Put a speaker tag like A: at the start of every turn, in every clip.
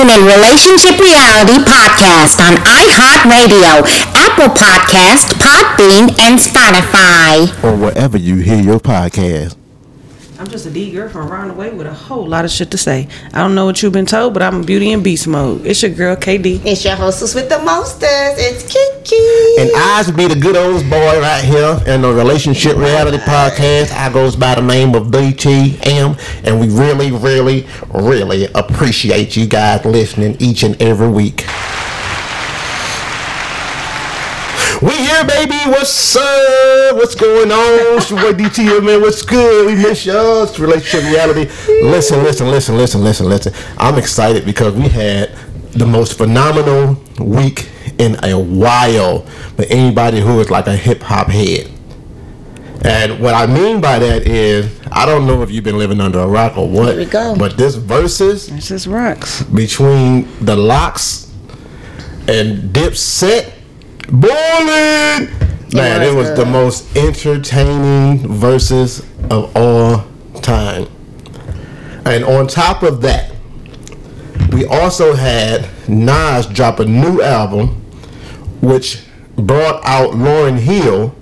A: Honeymoon and Relationship Reality podcast on iHeartRadio, Apple Podcast, Podbean, and Spotify.
B: Or wherever you hear your podcast.
C: I'm just a D girl from around the way with a whole lot of shit to say. I don't know what you've been told, but I'm in beauty and beast mode. It's your girl KD.
D: It's your hostess with the mostest. It's Kiki.
B: And I be the good old boy right here in the Relationship Reality Podcast. I goes by the name of BTM. And we really, really, really appreciate you guys listening each and every week. We here, baby. What's up? What's going on? It's your boy DT, man. What's good? We miss y'all. It's relationship reality. Listen, listen, listen, listen, listen, listen. I'm excited because we had the most phenomenal week in a while for anybody who is like a hip hop head. And what I mean by that is, I don't know if you've been living under a rock or what,
D: Here we go.
B: but this Verzuz
C: It's just rocks.
B: between the LOX and Dipset, Bowling. Man, it
D: was
B: was the most entertaining verses of all time. And on top of that, we also had Nas drop a new album, which brought out Lauryn Hill.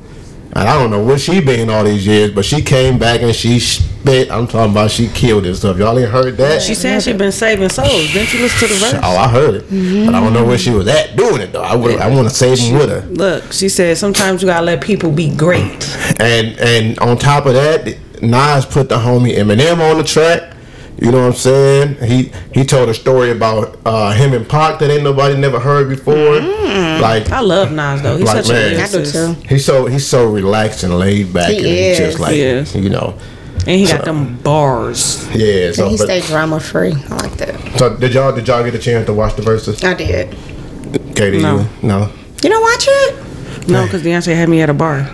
B: And I don't know where she been all these years, but she came back and she spit. I'm talking about she killed it stuff. Y'all ain't heard that?
C: She said she been saving souls. Didn't you listen to the verse?
B: Oh, I heard it, but I don't know where she was at doing it though. I would, I want to save him with her.
C: Look, she said sometimes you gotta let people be great.
B: And and on top of that, Nas put the homie Eminem on the track. You know what I'm saying? He he told a story about uh, him and Pac that ain't nobody never heard before. Like
C: I love Nas though. He's
B: Like,
C: such
B: man.
C: a
D: I do
C: lyricist.
D: too.
B: he's so he's so relaxed and laid back,
D: He
B: and he's just
D: is.
B: like
C: He is.
B: you know,
C: And he got them bars.
B: yeah. So
D: And he
B: but,
D: stayed drama free. I like that.
B: so did y'all did y'all get a chance to watch the Verzuz?
D: I did.
B: Katie,
C: No.
B: you? no.
D: You don't watch it?
C: No, because Beyonce had me at a bar.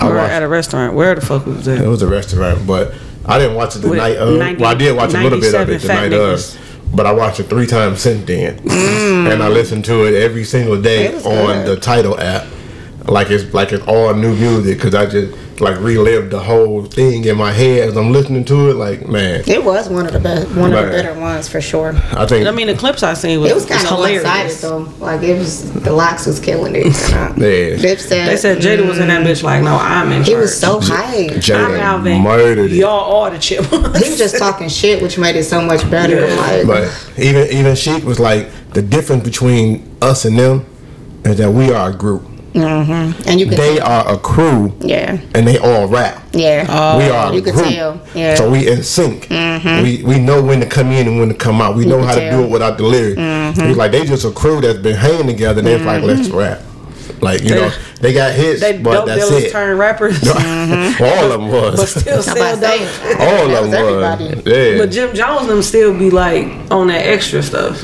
B: I
C: Or
B: watched-
C: at a restaurant. Where the fuck was that?
B: It
C: that?
B: was a restaurant, but I didn't watch it the
C: With
B: night of.
C: 90
B: well, I did watch a little bit of it the night
C: niggas.
B: of. But I watched it three times since then, and I listened to it every single day
D: It
B: on
D: good.
B: the Tidal app, like it's like it's all new music because I just like relived the whole thing in my head as I'm listening to it. Like man,
D: It was one of the best, one of the better ones for sure.
B: I think
C: I mean, the clips I seen was,
D: It was kind of one sided
C: hilarious.
D: though. Like it was the LOX was killing it.
B: Yeah.
D: Dipset.
C: They said Jada was in that bitch like, no, I'm in
D: he
C: charge.
D: was so hyped.
C: I'm
B: Jada
C: Alvin.
B: murdered it.
C: Y'all all the chip.
D: He was just talking shit, which made it so much better.
C: Yeah.
D: Like,
B: But even even Sheek was like the difference between us and them is that we are a group. Mm-hmm.
D: and you could,
B: They are a crew,
D: yeah,
B: and they all rap.
D: yeah.
B: we are
D: you
B: a
D: could
B: group.
D: tell, yeah.
B: So we in sync. Mm-hmm. We we know when to come in and when to come out. We know
D: could
B: how to do it without the lyrics. Mm-hmm. It's like they just a crew that's been hanging together. and They're like, let's rap. Like you
C: They-
B: know, they got hits,
C: they
B: but
C: dope
B: that's it.
C: turn rappers.
B: All of them was,
C: but
B: was.
C: still
D: I'm
C: sell dope.
B: All
D: that
B: of
D: was
B: them
D: everybody.
B: was. Yeah.
C: But Jim Jones them still be like on that extra stuff.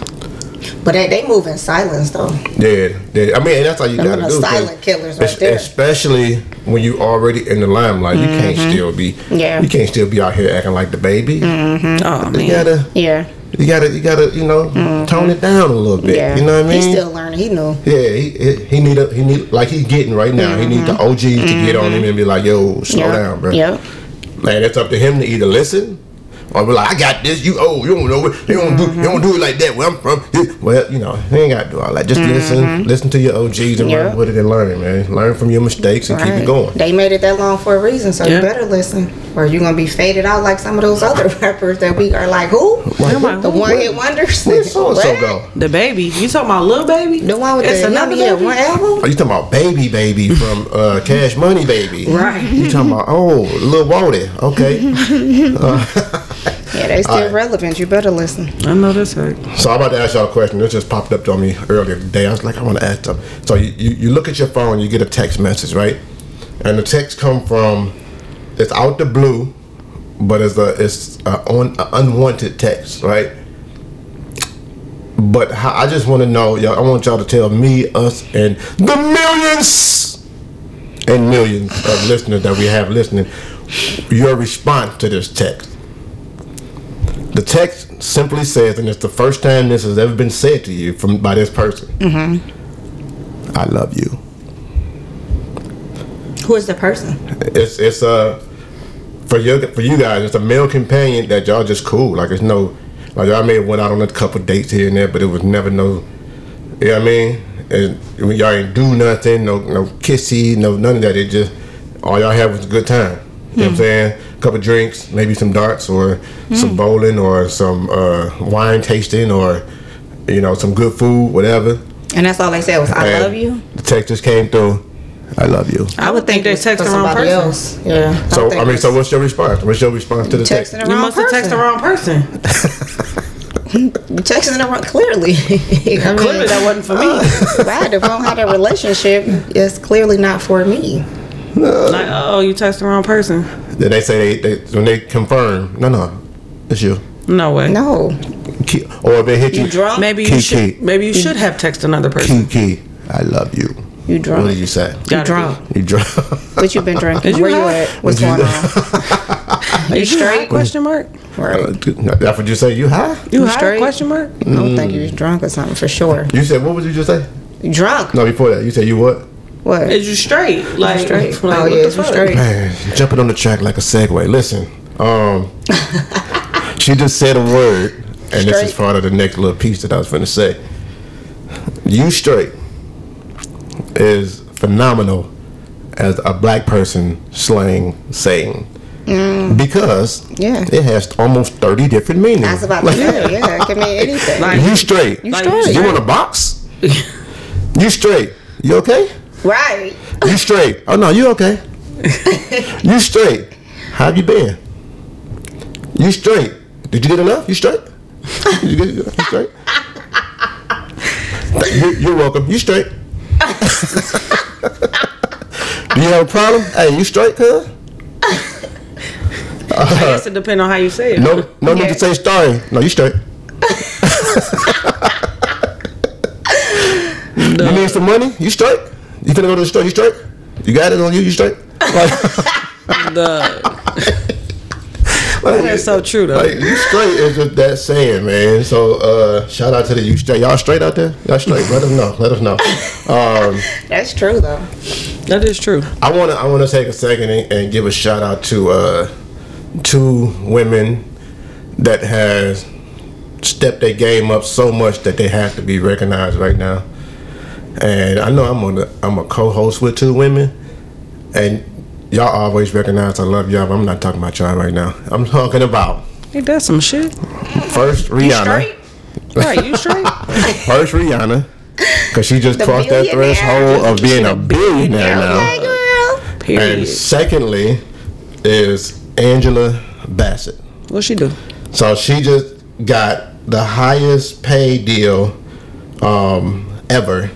D: But they, they move in silence though.
B: Yeah, yeah. I mean, that's how you
D: Them
B: gotta do.
D: silent killers right
B: es-
D: there.
B: Especially when you already in the limelight, you can't mm-hmm. still be.
D: Mm-hmm. Yeah.
B: You can't still be out here acting like the baby. Mm-hmm.
C: Oh
B: You
C: man.
B: gotta,
D: Yeah,
B: you gotta, you gotta, you know, mm-hmm. tone it down a little bit.
D: yeah.
B: You know what I mean?
D: He's still learning. He knew.
B: Yeah, he he, he need a he need like he's getting right now. He need the OGs to get on him and be like, "Yo, slow
D: yeah.
B: down, bro."
D: Yep.
B: Man, it's up to him to either listen or be like, "I got this." You oh, you don't know it. You don't do you don't do it like that. Where I'm from. Well, you know, he ain't got to do all that. Just listen, listen to your OGs and
D: Yeah.
B: run with it and learn, man. Learn from your mistakes and keep it going.
D: They made it that long for a reason, so
C: Yeah.
D: you better listen, or you're gonna be faded out like some of those other rappers that we are like, who?
B: Like,
C: Like,
D: The
C: who?
D: one hit wonders.
B: Where so and so go?
C: The baby. You talking about little baby?
D: The one with
C: It's
D: the
C: another
D: yeah,
C: baby?
D: one album.
B: Are you talking about Baby Baby from uh, Cash Money Baby?
C: Right.
B: You talking about oh Lil Walty? Okay.
D: Yeah, they still
B: Alright.
D: relevant. You better listen.
C: I know that's right.
B: So I'm about to ask y'all a question. This just popped up on me earlier today. I was like, I want to ask them. So you, you, you look at your phone, you get a text message, right? And the text come from, it's out the blue, but it's a it's a un, a unwanted text, right? But how, I just want to know, y'all. I want y'all to tell me, us, and the millions and millions of listeners that we have listening, your response to this text. The text simply says, and it's the first time this has ever been said to you from by this person. Mm-hmm. I love you.
D: Who is the person?
B: It's it's a for you for you guys. It's a male companion that y'all just cool. Like it's no Like I may have went out on a couple dates here and there, but it was never no. You know what I mean? And y'all ain't do nothing, no no kissy, no none of that. It just all y'all have was a good time. You know what I'm saying? A couple drinks, maybe some darts or some bowling or some uh, wine tasting or you know some good food, whatever.
D: And that's all they said was, "I
B: And
D: love you."
B: The text just came through. I love you.
C: I would think they
D: it was
C: text the wrong
D: somebody
C: person.
D: else. Yeah.
B: So
D: think
B: I mean, so what's your response? What's your response to the text?
D: texting the
C: You
D: wrong
C: must have texted the
D: person.
C: wrong person.
D: Texting the wrong. Clearly, I mean,
C: Clearly, that wasn't for me.
D: right. If we don't have a relationship, it's clearly not for me.
C: like, oh, you texted the wrong person.
B: Then they say they, they when they confirm, no, no, it's you.
C: No way.
D: No,
B: Key, or if they hit you,
D: you drunk.
C: Maybe you
B: Key,
C: should.
B: key.
C: Maybe you should have texted another person.
B: key, key. I love you.
D: You drunk.
B: What did you say?
D: You
C: Gotta
D: drunk.
B: You drunk?
D: What you've been drinking?
C: You
D: Where you at? What's
B: What
D: going
B: you-
D: on?
C: Are you
D: straight?
C: straight? Question mark.
D: Right.
B: Uh, that's what you say. You high?
C: You
D: You
C: high?
D: straight?
C: Question mark.
D: I don't think mm. you was drunk or something for sure.
B: You said what would you just say?
D: You drunk?
B: No, before that, you said you what?
D: What?
C: Is you straight? Like
D: straight.
C: like,
D: Oh, yeah, you straight?
B: Man, jumping on the track like a segue. Listen, um, she just said a word, and this is part of the next little piece that I was going to say. You straight is phenomenal as a black person slang saying. Because
D: Yeah.
B: it has almost 30 different meanings.
D: I was about to say, yeah, it can mean anything.
C: Like-
B: you straight.
D: You
C: Like,
D: straight.
B: You want a box? you straight. You okay?
D: Right.
B: You straight. Oh no, you okay. you straight. How have you been? You straight. Did you get enough? You straight? You, get, you straight? You, you're welcome. You straight? Do you have a problem? Hey, you straight, cuz?
C: I guess uh-huh. it depends on how you say it.
B: No, no need
D: Yeah.
B: to say sorry. No, you straight. You need some money? You straight? You finna go to the store? You straight? You got it on you? You straight? Like,
C: The,
B: like,
C: that's so true though.
B: like, you straight is just that saying, man. So uh, shout out to the you straight. Y'all straight out there? Y'all straight? Let us know. Let us know. Um,
D: That's true though.
C: that is true.
B: I wanna I wanna take a second and, and give a shout out to uh, two women that has stepped their game up so much that they have to be recognized right now. And I know I'm on the, I'm a co-host with two women, and y'all always recognize I love y'all. But I'm not talking about y'all right now. I'm talking about
C: He does some shit.
B: first Rihanna.
C: Straight? Right, you straight?
B: First Rihanna, because she just
D: The
B: crossed that threshold of being a billionaire now.
D: Hey, girl.
B: And secondly is Angela Bassett.
C: What she do?
B: So she just got the highest pay deal um, ever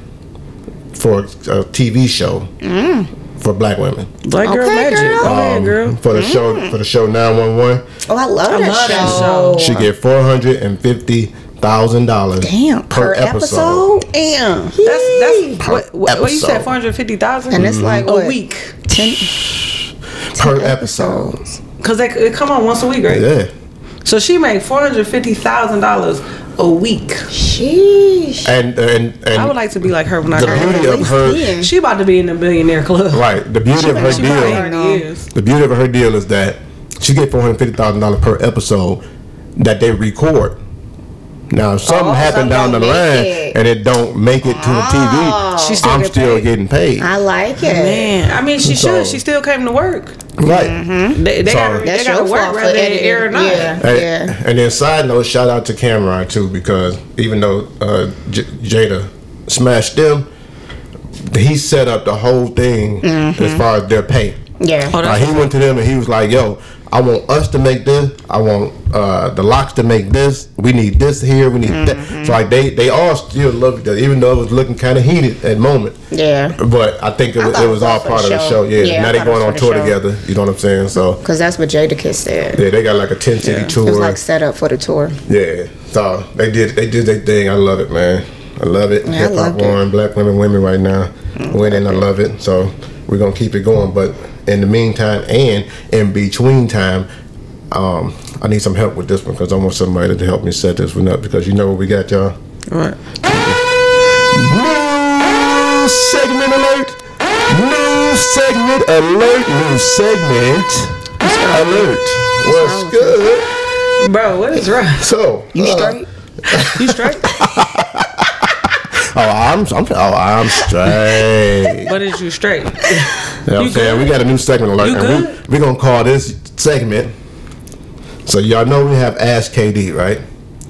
B: for a TV show mm. for black women.
C: Black girl
D: Okay,
C: magic.
D: girl.
C: Go ahead, um, girl.
B: For the show mm. for the show 911,
D: Oh, I love that
C: love
D: show.
C: that show.
B: she get four hundred and fifty thousand dollars
D: Damn,
B: per, episode.
D: Damn.
C: That's that's
B: Per
C: what, what, what you said.
B: episode.
C: Four hundred fifty thousand.
D: And it's like
C: a week.
D: Ten
B: per episode.
C: Cause they, they come on once a week, right?
B: Yeah.
C: So she made four hundred fifty thousand dollars a week.
D: Sheesh.
B: And uh, and and
C: I would like to be like her when I
B: the beauty
C: up.
B: of her
D: Yeah.
C: She about to be in the billionaire club.
B: right, the beauty of her deal
C: is.
B: The beauty of her deal is that she get four hundred fifty thousand dollars per episode that they record. Now, if something
D: Oh,
B: happened down the line
D: it.
B: and it don't make it to the TV,
C: She still
B: I'm
C: get
B: still
C: paid.
B: getting paid.
D: I like it.
C: Man, I mean, she
B: So-
C: should. She still came to work.
B: right.
C: They, they
B: So-
C: gotta, they gotta work
D: fault for
C: whether they
D: editing.
C: air or not.
D: Yeah.
B: And, and then side note, shout out to Cam'ron too because even though uh, J- Jada smashed them, he set up the whole thing as far as their pay.
D: Yeah.
C: Oh,
B: Like, he went to them and he was like, "Yo, I want us to make this. I want uh, the LOX to make this. We need this here. We need that." So like they they all still love each other, even though it was looking kind of heated at the moment.
D: Yeah.
B: But I think it
D: I
B: was, it
D: it
B: was all part of
D: the show.
B: show. Yeah.
D: Yeah,
B: now
D: I
B: they
D: it
B: going on tour
D: show.
B: together. You know what I'm saying? So
D: Because that's what Jada Jadakiss said.
B: yeah, they got like a ten city
C: Yeah.
D: It
B: tour.
D: was like set up for the tour.
B: Yeah, so they did they did their thing. I love it, man. I love it.
D: Yeah,
B: Hip hop.
D: Mm,
B: black women, women right now winning. I love it. So we're gonna keep it going. But in the meantime and in between time, um, I need some help with this one because I want somebody to help me set this one up because you know what we got, y'all.
C: All right.
B: New segment alert! New segment alert! New segment alert! What's good?
C: Bro, what is wrong?
B: So
D: You
B: uh,
D: straight?
C: You straight?
B: Oh, I'm, I'm, oh, I'm straight.
C: What is you straight?
B: You know what I'm
C: You
B: saying?
C: good?
B: We got a new segment alert.
C: You
B: and we, we're gonna call this segment. So y'all know we have Ask KD, right?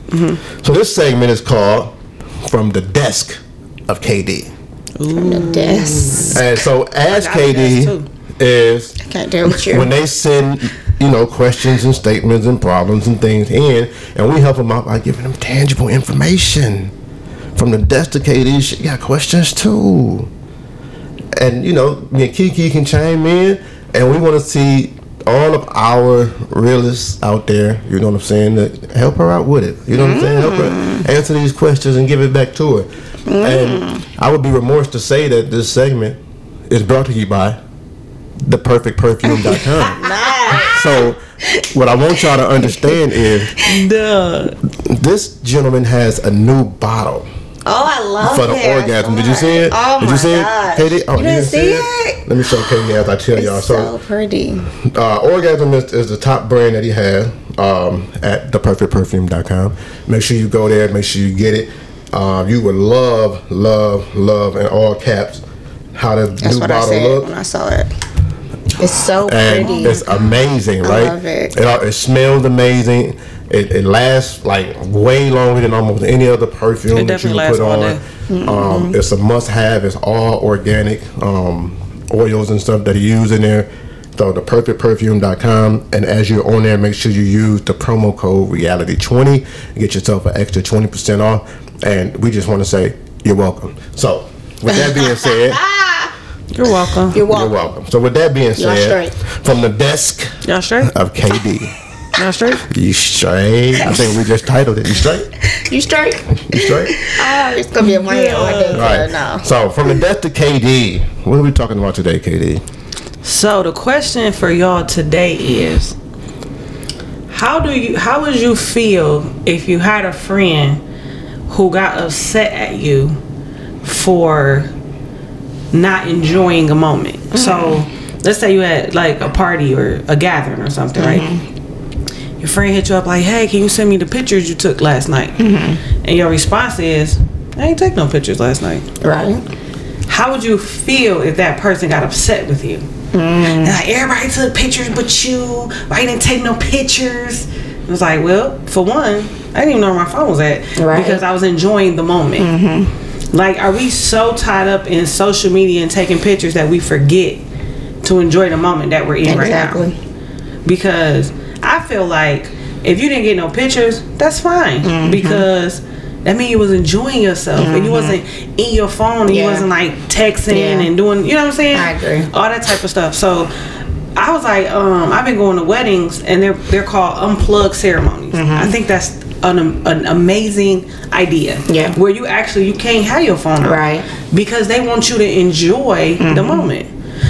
C: Mm-hmm.
B: So this segment is called From the Desk of KD.
D: Yes.
B: And so Ask
C: got a desk, too.
B: KD is
D: Can't deal with you.
B: when they send you know questions and statements and problems and things in, and we help them out by giving them tangible information. From the desk to KD, she got questions too. And you know, me and Kiki can chime in, and we want to see all of our realists out there. You know what I'm saying? Help her out with it. You know what I'm saying? Help her mm. answer these questions and give it back to her. And mm. I would be remorse to say that this segment is brought to you by theperfectperfume.com. So, what I want y'all to understand is
C: Duh.
B: this gentleman has a new bottle
D: Oh, I love it.
B: for the
D: it.
B: Orgasm. Did you see it?
D: Oh
B: Did
D: my
B: you see
D: gosh.
B: it, Katie? Oh,
D: you didn't see it?
B: Let me show Katie as I tell
D: It's
B: y'all.
D: so
B: So,
D: pretty.
B: uh, Orgasm is, is the top brand that he has um, at theperfectperfume.com. Make sure you go there. Make sure you get it. Uh, you would love, love, love, in all caps, how the
D: That's
B: new
D: what I
B: bottle
D: said
B: looks.
D: when I saw it. It's so
B: and
D: pretty.
B: it's amazing, right?
D: love it.
B: It, it smells amazing. It, it lasts like way longer than almost any other perfume that you
C: definitely
B: can put
C: lasts all
B: on.
C: day.
D: Mm-hmm.
B: Um, it's a must-have. It's all organic um, oils and stuff that he used in there. So the perfectperfume.com, and as you're on there, make sure you use the promo code Reality20 and get yourself an extra 20% off. And we just want to say you're welcome. So with that being said.
C: You're welcome.
D: You're welcome.
B: You're welcome. So with that being said, from the desk
C: Y'all
B: of KD,
C: Y'all straight?
B: you straight? I think we just titled it. You straight?
D: You straight?
B: You straight?
D: Oh, it's gonna be a money all day.
B: Right.
D: No.
B: So from the death to KD, what are we talking about today, KD?
C: So the question for y'all today is how do you how would you feel if you had a friend who got upset at you for not enjoying a moment? So mm-hmm. let's say you had like a party or a gathering or something, right? Mm-hmm. Your friend hit you up like, "Hey, can you send me the pictures you took last night?" Mm-hmm. And your response is, "I ain't take no pictures last night."
D: Right.
C: how would you feel if that person got upset with you? And Like everybody took pictures but you. You didn't take no pictures? It was like, well, for one, I didn't even know where my phone was at
D: Right.
C: because I was enjoying the moment. Mm-hmm. Like, are we so tied up in social media and taking pictures that we forget to enjoy the moment that we're in right now?
D: Exactly.
C: because I feel like if you didn't get no pictures, that's fine
D: Mm-hmm.
C: because that means you was enjoying yourself and you wasn't in your phone and you wasn't like texting
D: Yeah.
C: and doing, you know what I'm saying?
D: I agree.
C: All that type of stuff. So I was like, um, I've been going to weddings and they're they're called unplugged ceremonies. I think that's an, an amazing idea.
D: Mm-hmm. Yeah.
C: Where you actually you can't have your phone.
D: Right.
C: Because they want you to enjoy the
D: Mm-hmm.
C: moment.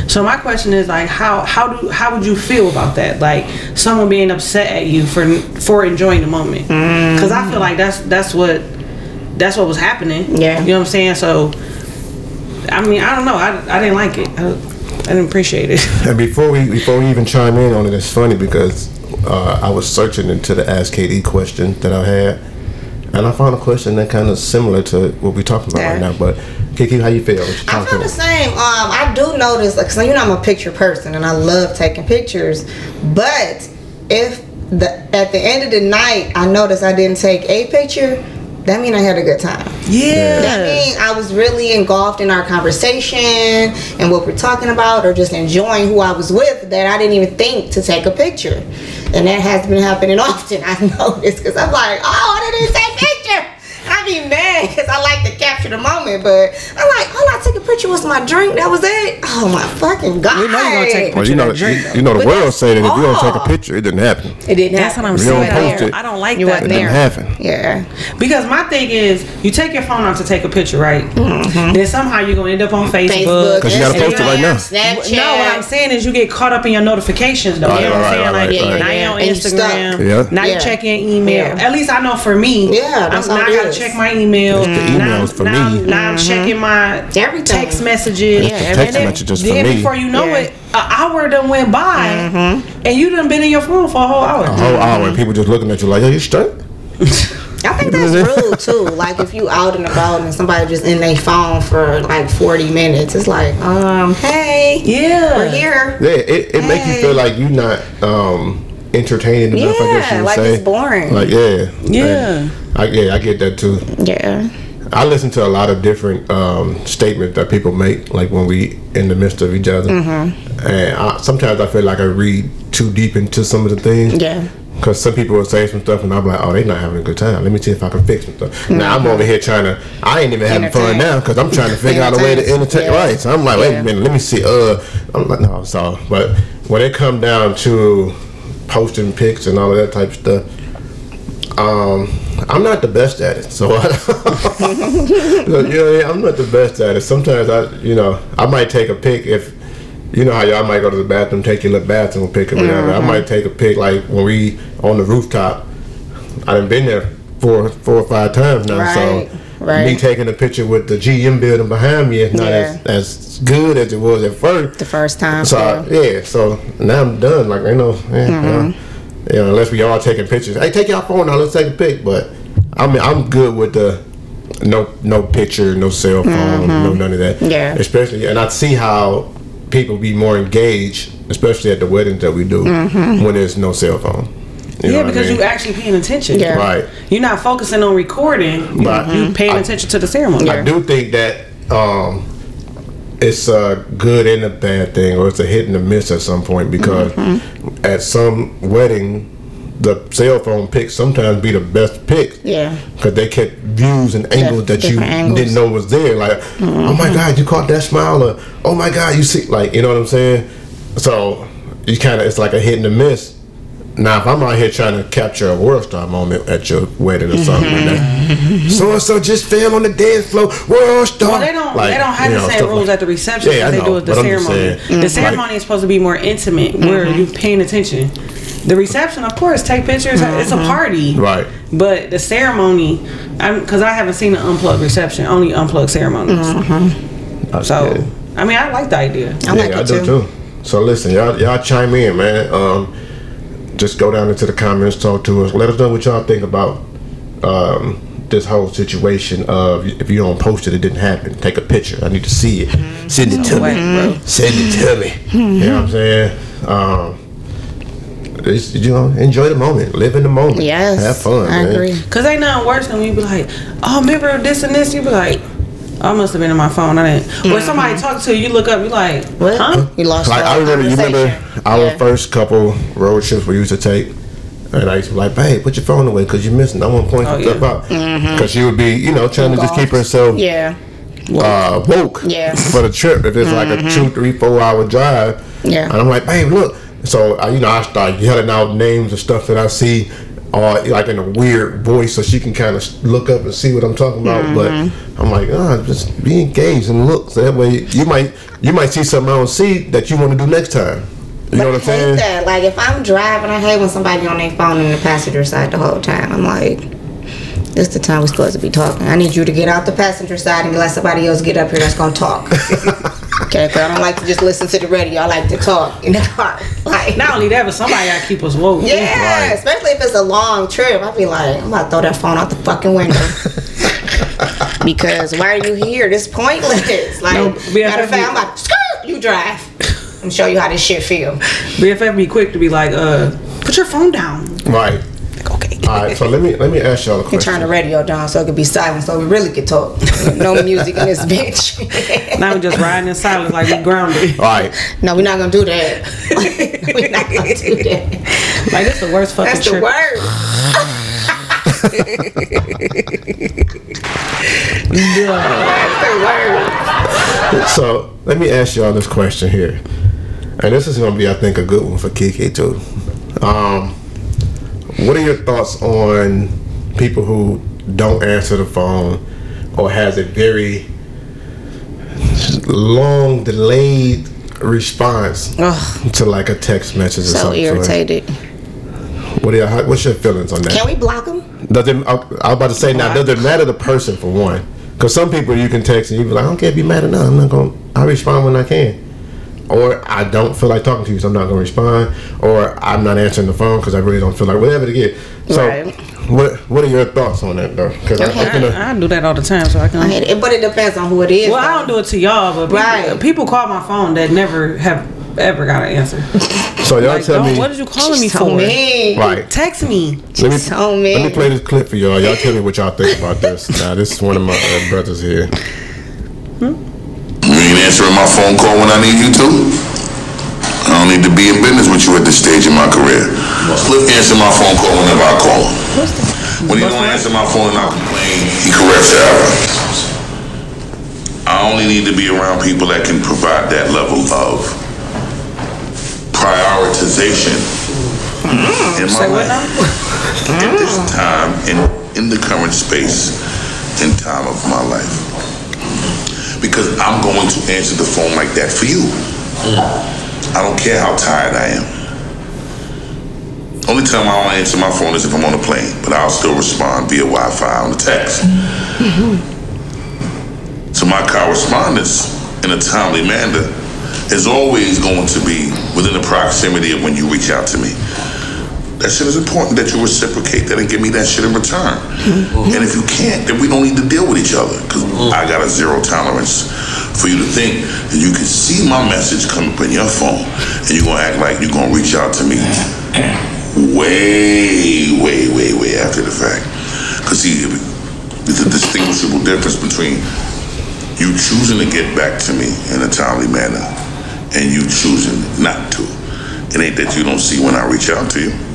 C: So my question is like how how do how would you feel about that? Like someone being upset at you for for enjoying the moment.
D: Mm.
C: Cuz I feel like that's that's what that's what was happening.
D: Yeah.
C: You know what I'm saying? So I mean, I don't know. I, I didn't like it. I, I didn't appreciate it.
B: And before we before we even chime in on it, it's funny because uh, I was searching into the Ask KD question that I had, and I found a question that kind of similar to what we're talking about right now. But Kiki, how you feel? You
D: I feel the same. Um, I do notice, like, so you know, I'm a picture person, and I love taking pictures. But if the at the end of the night, I notice I didn't take a picture, that mean I had a good time.
C: Yeah.
D: That mean I was really engulfed in our conversation and what we're talking about, or just enjoying who I was with. That I didn't even think to take a picture, and that has been happening often. I noticed because I'm like, oh, I didn't even take a picture. I be mad because I like to capture the moment, but I'm like, all I took a picture was my drink. That was it. Oh my fucking god!
C: We know you gonna take
B: Well, you know,
C: Drink,
B: you, you know the
D: But
B: world
D: that's
B: say that if you don't take a picture, it didn't happen.
D: It didn't
C: That's
D: happen.
C: what I'm
B: You don't post it.
C: I don't like
D: You
C: that.
D: wasn't
B: It didn't happen.
D: Yeah.
C: Because my thing is, you take your phone out to take a picture, right? Mm-hmm. Then somehow you're gonna end up on Facebook.
D: Facebook,
B: 'Cause you gotta post it right now.
D: Snapchat.
C: No, what I'm saying is you get caught up in your notifications though.
B: Right,
C: you know what I'm saying?
B: right,
C: like
B: right, right.
C: now you're on
D: And you.
C: Instagram.
B: Yeah.
C: Now you're checking email. At least I know for me.
D: Yeah, that's
C: I'm, now I gotta check my email.
B: The
C: now,
B: emails for
C: now,
B: me.
C: Now I'm checking my
D: Everything.
C: text messages.
D: Yeah,
C: and
B: text
C: then,
B: messages for
C: then
B: me.
C: before you know
D: Yeah.
C: it, an hour done went by, and you done been in your phone for a whole hour.
B: A whole hour and people just looking at you like, yo, you straight?
D: I think that's rude too. Like if you out and about and somebody just in their phone for like forty minutes, it's like, um, hey,
C: Yeah,
D: we're here.
B: Yeah, it, it make you feel like you're not um entertaining enough, I guess
D: Yeah,
B: you would
D: like
B: say.
D: it's boring.
B: Like yeah.
C: Yeah.
B: I, yeah, I get that too.
D: Yeah.
B: I listen to a lot of different um, statements that people make, like when we in the midst of each other,
D: Mm-hmm.
B: and I, sometimes I feel like I read too deep into some of the things.
D: Yeah.
B: Because some people will say some stuff, and I'm like, "Oh, they're not having a good time. Let me see if I can fix some stuff." Now I'm over here trying to. I ain't even having fun
D: Mm-hmm.
B: Now because I'm trying to figure out a way to
D: Entertain. Yeah.
B: Right. So I'm like, wait
D: Yeah.
B: a minute. Let me see. Uh, I'm like, no, so. But when it come down to posting pics and all of that type of stuff, um, I'm not the best at it. So, I, you know, yeah, I'm not the best at it. Sometimes I, you know, I might take a pic if, you know how y'all might go to the bathroom, take your little bathroom pic or whatever. I might take a pic like when we on the rooftop. I done been there four, four or five times now.
D: Right,
B: So
D: right.
B: me taking a picture with the GM building behind me is not
D: Yeah.
B: as, as good as it was at first.
D: The first time.
B: So
D: yeah.
B: I- yeah, so now I'm done. Like I know, yeah,
D: Mm-hmm.
B: uh, you know, unless we all taking pictures. Hey, take your phone now. Let's take a pic. But I mean, I'm good with the no no picture, no cell phone, no none of that.
D: Mm-hmm. Yeah.
B: Especially, and I see how people be more engaged, especially at the weddings that we do
D: Mm-hmm.
B: when there's no cell phone. You
C: yeah,
B: what I
C: because
B: mean?
C: you actually paying attention.
D: Yeah.
B: right.
C: You're not focusing on recording.
B: Right.
C: You paying
B: I-
C: attention to the ceremony.
B: I do think that um, it's a good and a bad thing, or it's a hit and a miss at some point because
D: Mm-hmm.
B: at some wedding, the cell phone pics sometimes be the best pics.
D: Yeah.
B: Because they get views and angles that you
D: angles. Mm-hmm.
B: didn't know was there. Like, oh my God, you caught that smile, or oh my God, you see, like, you know what I'm saying? So you kind of, it's like a hit and a miss. Now, if I'm out here trying to capture a world star moment at your wedding or something like that, so and so just fell on the dance floor, world star.
C: Well, they don't.
B: Like,
C: they don't have the
B: know,
C: same rules
B: like-
C: at the reception
B: Yeah,
C: as they
B: know,
C: do at the
B: but I'm just
C: ceremony.
B: saying,
C: The ceremony is supposed to be more intimate, where
B: Mm-hmm.
C: you paying attention. The reception, of course, take pictures. It's a party,
B: Right.
C: But the ceremony, because I haven't seen an unplugged reception, only unplugged ceremonies. So,
B: Yeah.
C: I mean, I like the idea.
D: I like
B: yeah, I
D: it
B: do
D: too.
B: too. So listen, y'all, y'all chime in, man. Um, just go down into the comments, talk to us. Let us know what y'all think about um, this whole situation of if you don't post it, it didn't happen. Take a picture. I need to see it. Send it to
C: way,
B: me.
C: bro.
B: Send it to me. You know what I'm saying? Um, it's, you know, enjoy the moment. Live in the moment.
D: Yes.
B: Have fun.
D: I
B: man.
D: agree.
C: Cause ain't nothing worse than when you be like, oh, remember this and this. You be like, I must have been in my phone. I didn't. Or somebody talk to you, you look up, you like,
D: What?
C: huh?
D: You lost
B: Like
D: your
B: I remember, you remember our
D: Yeah.
B: first couple road trips we used to take, and I used to be like, "Babe, put your phone away because you're missing. I want to point some
C: Oh,
B: stuff
C: yeah.
B: out." Because she would be, you know, trying to just keep herself
D: Yeah.
B: uh, woke
D: Yeah.
B: for the trip. If it's like a two, three, four hour drive,
D: Yeah.
B: and I'm like, "Babe, look." So I, you know, I start yelling out names of stuff that I see. Or like in a weird voice, so she can kind of look up and see what I'm talking about. But I'm like, ah, just be engaged and look. So that way, you might you might see something I don't see that you want to do next time. You know what I'm saying?
D: that. Like if I'm driving, I hate when somebody on their phone in the passenger side the whole time. I'm like, this the time we're supposed to be talking. I need you to get out the passenger side and let somebody else get up here that's gonna talk. okay, 'cause I don't like to just listen to the radio. I like to talk in the car. Like
C: Not only that, but somebody gotta keep us woke.
D: yeah,
B: Right.
D: especially if it's a long trip. I'd be like, I'm about to throw that phone out the fucking window. because why are you here? This pointless. Like,
C: No, we
D: matter of fact, I'm like, skirt, you drive. I'm show you how this shit feel.
C: BFF be quick to be like, uh, put your phone down.
B: Right.
C: Like, okay.
B: All right. So let me let me ask y'all a
D: You
B: question.
D: turn the radio down so it could be silent so we really could talk. No music in this bitch.
C: Now we just riding in silence like we grounded.
B: All right.
D: no, we're not gonna do that. we're not gonna do that.
C: Like this the worst fucking
D: That's the
C: trip.
D: word. That's the word.
B: So let me ask y'all this question here, and this is gonna be, I think, a good one for Kiki too. Um, what are your thoughts on people who don't answer the phone or has a very long delayed response
D: Ugh,
B: to like a text message or
D: so
B: something?
D: So irritated.
B: What are your, what's your feelings on that?
D: Can we block them?
B: Does it, I I was about to say now, does it matter the person for one? Because some people you can text and you be like, I don't care if you mad or not. I'm not going. to I respond when I can. Or I don't feel like talking to you, so I'm not going to respond. Or I'm not answering the phone because I really don't feel like whatever to get. So,
D: Right.
B: what what are your thoughts on that though? Because I, I, can,
C: I, I do that all the time, so I can.
D: I it, but it depends on who it is.
C: Well, I don't do it to y'all, but people,
D: Right.
C: people call my phone that never have ever got an answer.
B: so y'all
C: Like,
B: tell me.
C: what are you calling me for?
D: mean.
B: Right.
C: Text me.
B: Let me,
D: tell me.
B: let me play this clip for y'all. Y'all tell me what y'all think about this. Now, this is one of my uh, brothers here.
E: You ain't answering my phone call when I need you to. I don't need to be in business with you at this stage in my career. Cliff answer my phone call whenever I call him. When he don't answer my phone and I complain, he corrects the error. I only need to be around people that can provide that level of prioritization in my life. At this time, in, in the current space and time of my life because I'm going to answer the phone like that for you. I don't care how tired I am. Only time I don't answer my phone is if I'm on a plane, but I'll still respond via Wi-Fi on the text. Mm-hmm. so my correspondence in a timely manner is always going to be within the proximity of when you reach out to me. That shit is important that you reciprocate that and give me that shit in return. Mm-hmm. And if you can't, then we don't need to deal with each other. Because mm-hmm. I got a zero tolerance for you to think that you can see my message come up in your phone and you're gonna act like you're gonna reach out to me way, way, way, way after the fact. Because see, there's a distinguishable difference between you choosing to get back to me in a timely manner and you choosing not to. It ain't that you don't see when I reach out to you.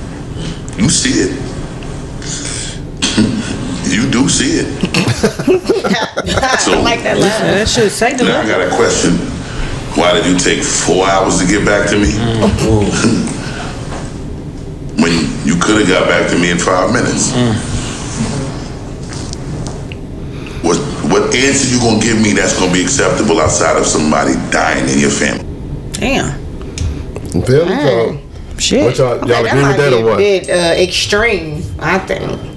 E: You see it. you do see it.
D: I like that laugh.
C: That should say the
E: Now I got a question. Why did you take four hours to get back to me? Mm. when you could have got back to me in five minutes. Mm. What what answer you gonna give me that's gonna be acceptable outside of somebody dying in your family?
C: Damn.
B: You feel me? So,
C: Shit.
B: what y'all, y'all agree with that or what?
D: bit uh, extreme, I think.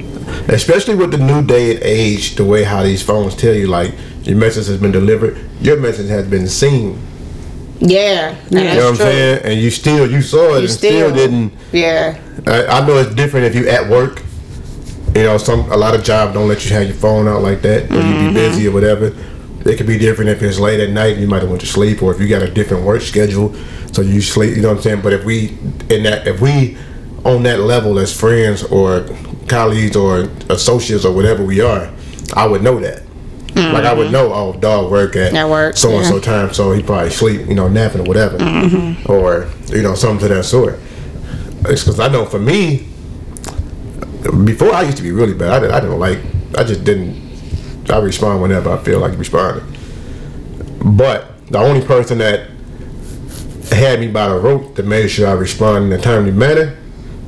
B: Especially with the new day and age, the way how these phones tell you, like, your message has been delivered, your message has been seen.
D: Yeah,
C: Yeah.
D: that's
B: You know what I'm
D: true.
B: saying? And you still, you saw it
D: You
B: and still,
D: still-
B: didn't.
D: Yeah,
B: I, I know it's different if you at work. You know, some a lot of jobs don't let you have your phone out like that, or you
D: Mm-hmm.
B: be busy or whatever. It could be different if it's late at night. You might have went to sleep, or if you got a different work schedule, so you sleep. You know what I'm saying? But if we in that, if we on that level as friends or colleagues or associates or whatever we are, I would know that. Like I would know, oh, dog work at
D: Mm-hmm. At work,
B: so and so time, so he probably sleep, you know, napping or whatever,
D: Mm-hmm.
B: or you know, something to that sort. It's because I know for me, before I used to be really bad. I, I didn't like. I just didn't. I respond whenever I feel like responding. But the only person that had me by the rope that made sure I respond in a timely manner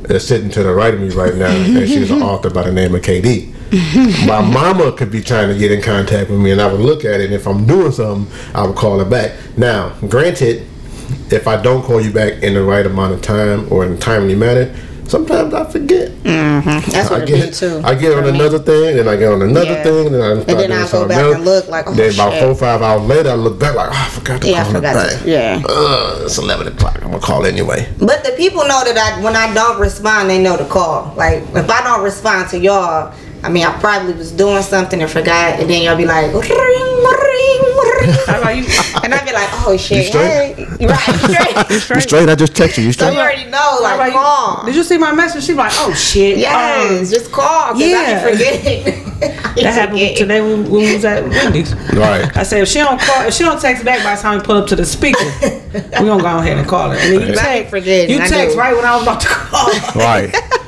B: is sitting to the right of me right now, and she's an author by the name of KD. My mama could be trying to get in contact with me, and I would look at it. And if I'm doing something, I would call her back. Now, granted, if I don't call you back in the right amount of time or in a timely manner, sometimes I forget.
D: that's what
B: I
D: it
B: get,
D: too.
B: I get on
D: me.
B: another thing, then I get on another
D: Yeah.
B: thing, and then I start
D: then I'll go back
B: else.
D: and look like, oh,
B: then about
D: shit.
B: four, five hours later, I look back like, oh, I forgot to
D: Yeah, I
B: call her
D: forgot to- yeah.
B: Uh, it's eleven o'clock. I'm gonna call anyway.
D: But the people know that I when I don't respond, they know to call. Like if I don't respond to y'all, I mean I probably was doing something and forgot, and then y'all be like
C: you?
D: and I'd be like, oh shit,
B: You straight?
D: hey, right, straight.
B: You straight? I just texted you. You
D: So you already know,
C: How
D: like
C: about
D: call.
C: Did you see my message? She like, oh shit.
D: Yes,
C: Um,
D: just call. Cause
C: yeah.
D: I be forgetting.
C: That happened
D: forgetting.
C: today when, when we was at Wendy's.
B: Right.
C: I said if she don't call, if she don't text back by the time we pull up to the speaker, we gonna go ahead and call her. And then you
D: I be
C: text,
D: forgetting,
C: you text right when I was about to call.
B: Right.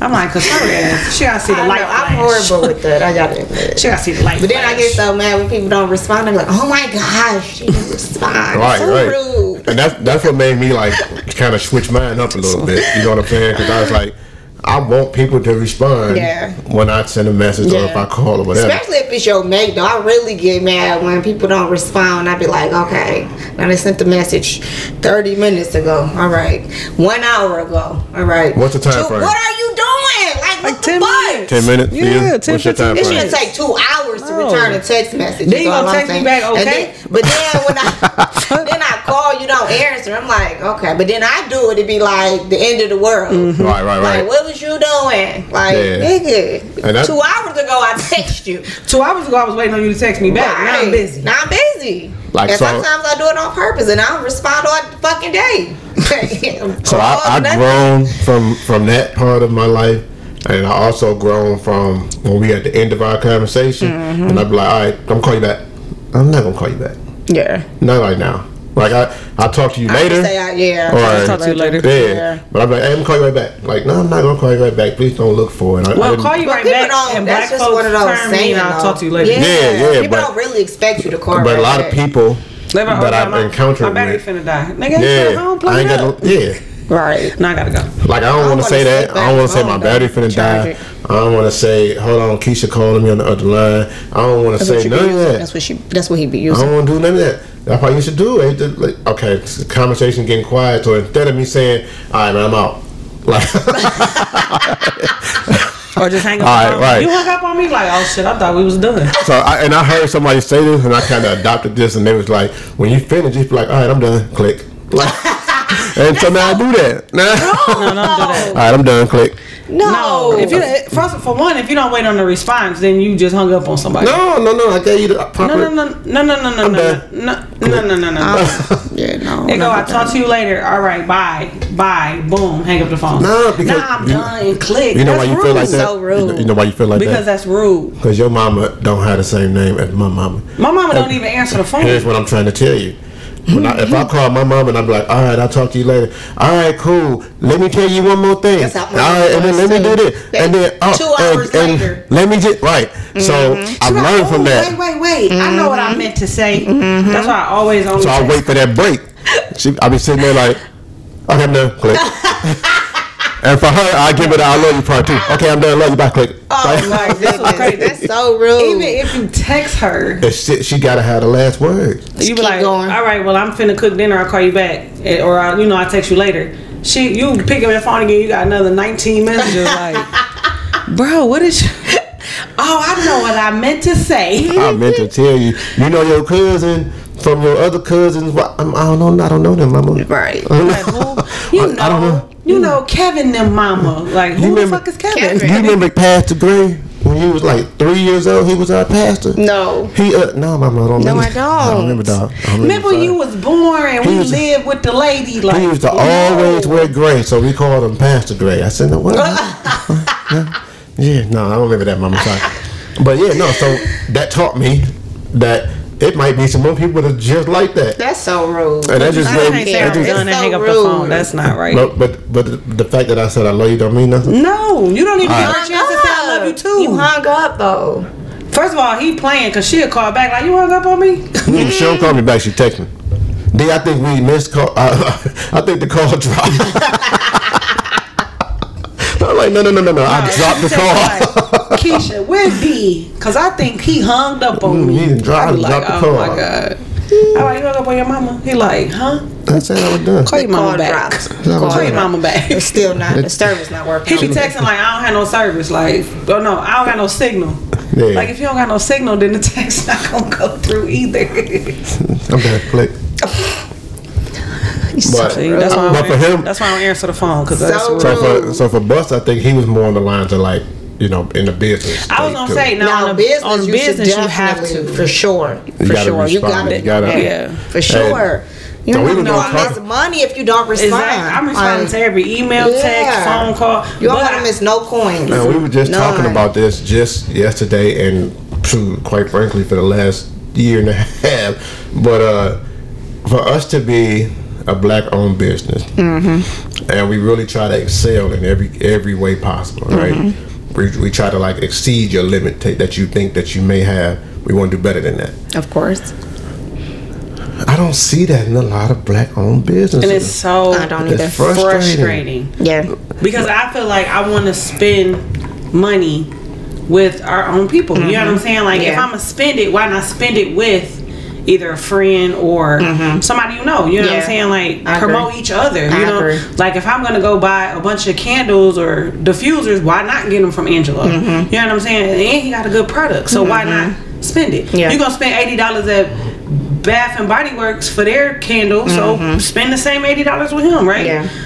C: I'm like, cause her ass, she gotta see the
D: I
C: light.
D: know, I'm horrible with that. I gotta admit.
C: She gotta see the light.
D: But then I get so mad when people don't respond. I'm like, oh my gosh, she didn't respond.
B: Right,
D: so
B: right.
D: rude.
B: And that's that's what made me like kind of switch mine up a little bit. You know what I'm saying? Because I was like, I want people to respond
D: Yeah.
B: when I send a message or if I call or whatever.
D: Especially if it's your mate, though. I really get mad when people don't respond. I'd be like, okay, now they sent the message 30 minutes ago. All right. One hour ago. All right.
B: What's the time
D: Ju-
B: frame?
D: What are you doing? Like,
C: Like 10
D: But-
C: minutes.
B: 10 minutes?
C: Yeah, 10,
B: What's your
C: 15
B: time
D: It shouldn't take two hours to
C: No.
D: return a text message.
C: Then you
D: all
C: gonna
D: I'm
C: text me
D: saying.
C: back,
D: And
C: okay?
D: then- but then when I then I call, you don't answer. I'm like, okay. But then I do it, it'd be like the end of the world. Mm-hmm.
B: Right, right,
D: Like,
B: right.
D: what was you doing? Like,
B: Yeah.
D: nigga,
B: And that-
D: two hours ago I text you.
C: Two hours ago, I was waiting on you to text me back. Now I'm
D: Right.
C: busy.
D: Now I'm busy.
B: Like,
D: and
B: so-
D: sometimes I do it on purpose, and I don't respond all the fucking day.
B: So I, I've grown from from that part of my life, and I also grown from when we at the end of our conversation,
D: Mm-hmm.
B: and I'd be like, all right, I'm gonna call you back. I'm not gonna call you back.
D: Yeah.
B: Not right now. Like I, I'll talk to you
D: I
B: later.
D: say I, yeah.
B: Or-
C: I'll talk to you later.
B: Yeah.
D: Yeah.
B: But I'm like, hey, I'm gonna call you right back. Like, no, I'm not gonna call you right back. Please don't look for it. I, I
C: Well,
B: didn't-
C: call you right back.
D: don't.
C: and
D: That's
C: black
D: just
C: folks
D: one of those saying.
C: I'll talk to you later.
D: Yeah,
B: Yeah, yeah,
D: People
B: but-
D: don't really expect you to call.
B: Me but a
D: right
B: lot of people
C: Let me-
B: that I've
C: my-
B: encountered
C: My battery finna die. Nigga,
B: yeah,
C: home,
B: I ain't got no, yeah.
D: Right.
C: Now I gotta go.
B: Like I don't
D: I
B: want to
D: wanna
B: say
D: sit
B: that. I don't want to say my battery finna die.
D: it.
B: I don't want to say, hold on, Keisha calling me on the other line. I don't want to say none of that.
D: That's what she. That's what he be using.
B: I don't want to do none of that. That's what you should do. It just, like, okay, the conversation getting quiet. So instead of me saying, all right, man, I'm out. Like,
C: Or just hang up.
B: All right,
C: on me.
B: right.
C: You hung up on me like, oh shit, I thought we was done.
B: so I, and I heard somebody say this, and I kind of adopted this, and they was like, when you finish, just be like, all right, I'm done. Click. Like, and so now I do that. Now,
C: No, don't do that.
B: all right, I'm done. Click.
D: No.
C: No, if you first for one, if you don't wait on the response, then you just hung up on somebody.
B: No, no, no. I gave you the proper.
C: no, no, no, no, no, no, no, no, no, no, no, no, no.
D: Yeah, no.
C: They go,
D: no,
C: I'll talk to you later. All right, bye, bye, boom, hang up the phone.
B: No, because
C: nah, I'm
B: you-
C: done. And click.
B: You know
C: That's
B: why you
C: rude.
B: feel like that?
D: So rude.
B: You know, you know why you feel like
C: Because
B: that?
C: that's rude.
B: Because your mama don't have the same name as my mama.
C: My mama don't even answer the phone.
B: Here's what I'm trying to tell you. When I, if I mm-hmm. call my mom and I'm like, all right, I'll talk to you later. All right, cool. Let me tell you one more thing.
D: My
B: right, and then let me do this, and then oh,
D: Two hours
B: and, and
D: later.
B: let me just right. So mm-hmm. I've learned from that.
C: Wait, wait, wait. I know what I mm-hmm. meant to say.
D: Mm-hmm.
C: That's why I always only
B: So I'll wait for that break. She, I'll be sitting there like, okay, I'm done. Click. And for her, I give it. I love you part two. Okay, I'm done. Love you. Bye. Click.
D: Oh my
C: This was crazy.
D: goodness, that's so rude.
C: Even if you text her,
B: It's shit, she gotta have the last word.
C: you be like,
D: going.
C: all right, well, I'm finna cook dinner. I'll call you back, or I, you know, I'll text you later. She, you pick up your phone again. You got another 19 messages. like, bro, what is? You? Oh, I know what I meant to say.
B: I meant to tell you. You know your cousin from your other cousins. Well, I'm, don't know. I don't know them, mama.
D: right.
C: Like, who? You know,
B: I don't know.
C: You know Kevin, them mama. Like, who the fuck is Kevin?
D: Kevin.
B: You remember Pastor Gray when he was like three years old? He was our pastor.
D: No.
B: He uh no, mama, I don't
D: No,
B: remember.
D: I don't.
B: I don't remember, dog. I don't
C: Remember
B: sorry.
C: you was born and
B: He
C: we
B: was-
C: lived with the lady. Like,
B: He used to
C: no.
B: always wear gray, so we called him Pastor Gray. I said, no, what? yeah. yeah, no, I don't remember that, mama. Sorry. But yeah, no, so that taught me that it might be some more people that are just like that.
D: That's so rude.
B: And that just
C: I
B: made
C: can't
B: me.
C: say I'm
B: just-
C: done and hang
D: so
C: up the phone. That's not right.
B: But but but the, the fact that I said I love you don't mean nothing.
C: No, you don't even
B: All
C: get
B: right.
C: a chance to say I love you too.
D: You hung up though.
C: First of all, he playing because she'll call back like, you hung up on me?
B: Mm, She don't call me back. She text me. D, I think we missed call. Uh, I think the call dropped. I'm like, no, no, no, no, no. I dropped the call.
C: Like, Keisha, where D? Because I think he hung up on
B: Mm,
C: me.
B: he dropped-
C: I be like,
B: dropped the
C: oh
B: call.
C: my God. I'm like, you hung up on your mama? He like, huh?
B: I said I was done.
C: Call your mama back.
D: dropped.
B: Yeah,
C: Call
B: I'm
C: your mama back.
D: It's still not. The service not working.
C: He be texting like, I don't have no service. Like, oh no, I don't got no signal.
B: Yeah.
C: Like, if you don't got no signal, then the text not gonna go through either.
B: I'm done. Click. But,
C: See, that's why I
B: but
C: don't
B: for
C: answer,
B: him,
C: that's why I don't answer the phone because
D: So
C: that's rude.
B: so for so for Bus, I think he was more on the lines of like, you know, in the business.
C: I was gonna
B: too.
C: say no,
D: Now,
C: on, the,
D: business,
C: on
D: you
C: business
D: should
C: you have
D: definitely,
C: to.
D: for sure, for
B: You gotta
D: sure. You
B: respond.
D: gotta,
B: You gotta-
C: Yeah.
D: for sure. You
B: So we
D: don't
B: were
D: know
B: gonna
D: how
B: talk-
D: miss money if you don't respond.
C: Exactly. I'm responding
D: Like,
C: to every email, text,
D: yeah.
C: phone call.
D: You don't
C: but
D: want to miss no coins.
B: Now, we were just talking
D: None.
B: about this just yesterday, and phew, quite frankly, for the last year and a half. But uh, for us to be a black-owned business,
D: Mm-hmm.
B: and we really try to excel in every every way possible, right?
D: Mm-hmm.
B: We, we try to like exceed your limit ta- that you think that you may have. We want to do better than that.
D: Of course.
B: I don't see that in a lot of black-owned businesses.
C: and it's so
D: I don't
B: It's
D: either.
B: frustrating.
C: frustrating
D: Yeah.
C: because I feel like I want to spend money with our own people. You know what I'm saying? Like if
D: Mm-hmm.
C: I'm gonna spend it, why not spend it with either a friend or somebody you know. You know what I'm saying? Like
D: I
C: promote
D: agree.
C: each other.
D: I
C: You know,
D: agree.
C: like if I'm gonna go buy a bunch of candles or diffusers, why not get them from Angela?
D: Mm-hmm.
C: You know what I'm saying? And he got a good product, so why not spend it?
D: Yeah.
C: You gonna spend eighty dollars at Bath and Body Works for their candle, so spend the same eighty dollars with him, right?
D: Mm-hmm. Yeah.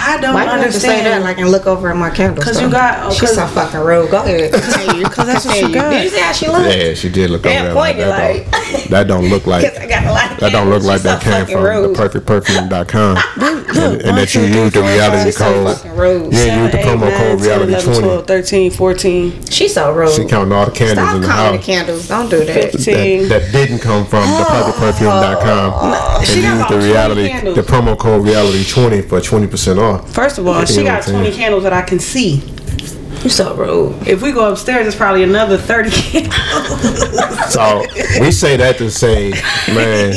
C: I don't
D: Why do you have to say
C: understand.
D: that? Like, and look over at my candles.
C: 'Cause
D: though?
C: you got- oh,
D: She's
C: 'cause-
D: so fucking rude. Go ahead. Because
C: that's what you got.
D: Did you see how she looked?
B: Yeah, she did look
D: Yeah,
B: over there like that.
D: like-
B: Don't, that don't look like
D: I got a lot
B: that don't look like
D: She's
B: that
D: so
B: came from
D: rude.
B: theperfectperfume.com. and, and that you
C: one, two,
B: use the reality
C: five,
D: so
B: code.
D: fucking rude.
B: Yeah, use the promo code reality
C: 11,
B: 20.
C: 12, 13, 14,
D: She's so rude.
B: She counting all the candles
D: Stop
B: in the
D: counting the
B: house.
D: candles. Don't do that.
C: 15.
B: that, that didn't come from the oh. theperfectperfume.com.
C: She
B: and
C: got
B: use
C: about
B: the reality, the promo code reality 20 for 20% off.
C: First of all, she got 20 candles that I can see.
D: You so rude.
C: If we go upstairs, it's probably another 30 candles.
B: So we say that to say, man,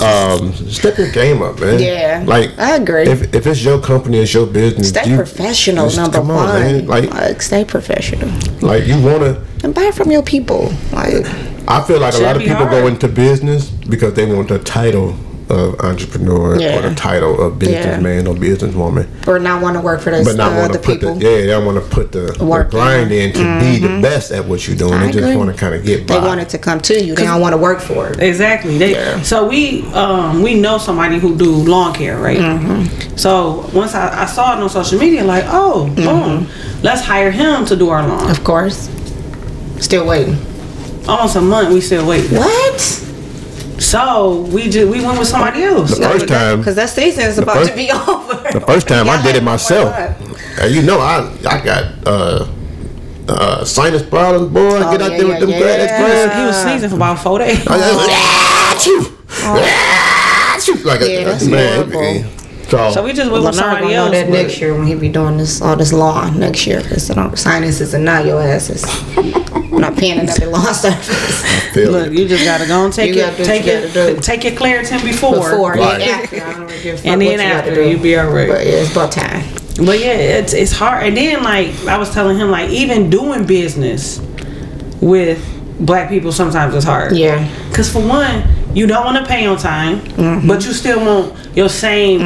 B: um, step your game up, man.
D: Yeah,
B: like
D: I agree.
B: If, if it's your company, it's your business.
D: Stay
B: you-
D: professional,
B: just
D: number
B: come on,
D: one.
B: man. Like,
D: Like, stay professional.
B: like you wanna.
D: And buy from your people. Like,
B: I feel like a lot of
C: be
B: people go into business because they want the title of entrepreneur or the title of businessman or businesswoman,
D: or not want to work for those
B: but not
D: uh,
B: want to put the
D: people.
B: yeah, they don't want to put the, the
D: Work in.
B: grind in to be the best at what you're doing.
D: I
B: They just want to kind of get by.
D: They want it to come to you. They don't want to work for it.
C: exactly. They,
D: Yeah.
C: So we um, we know somebody who do lawn care, right?
D: Mm-hmm.
C: So once I, I saw it on social media, like, oh, boom, let's hire him to do our lawn.
D: Mm-hmm. Of course. Still waiting.
C: Almost a month, we still waiting.
D: What?
C: So we just we went with somebody else.
B: The first time,
D: Because that season is about
B: first-
D: to be over.
B: the first time I did it myself. And you know, I I got uh, uh, sinus problems, boy.
D: Oh,
B: Get out
D: yeah,
B: there with them
D: yeah,
B: grass
D: yeah.
B: grass.
C: He was sneezing for about four days.
B: I just, ah, shoot, like
D: Yeah,
B: a
D: that's
B: man.
D: Horrible.
B: So,
C: So we just went
D: Well,
C: with
D: I'm
C: somebody
D: gonna know
C: else.
D: that next year when he be doing this all this lawn next year because sinuses and now your asses. I'm not paying another lawn service
B: feel
C: Look,
B: it.
C: you just gotta go and take
D: You
C: it,
D: gotta do what
C: take
D: you
C: it,
D: gotta do.
C: take your Claritin before.
D: before
B: Right.
D: and after. I don't really give a fuck
C: And
D: what
C: then
D: you gotta
C: after,
D: do.
C: you be alright.
D: But yeah, it's about time.
C: But yeah, it's it's hard. And then like I was telling him, like even doing business with black people sometimes is hard.
D: Yeah.
C: Cause for one, you don't want to pay on time,
D: Mm-hmm.
C: but you still want your same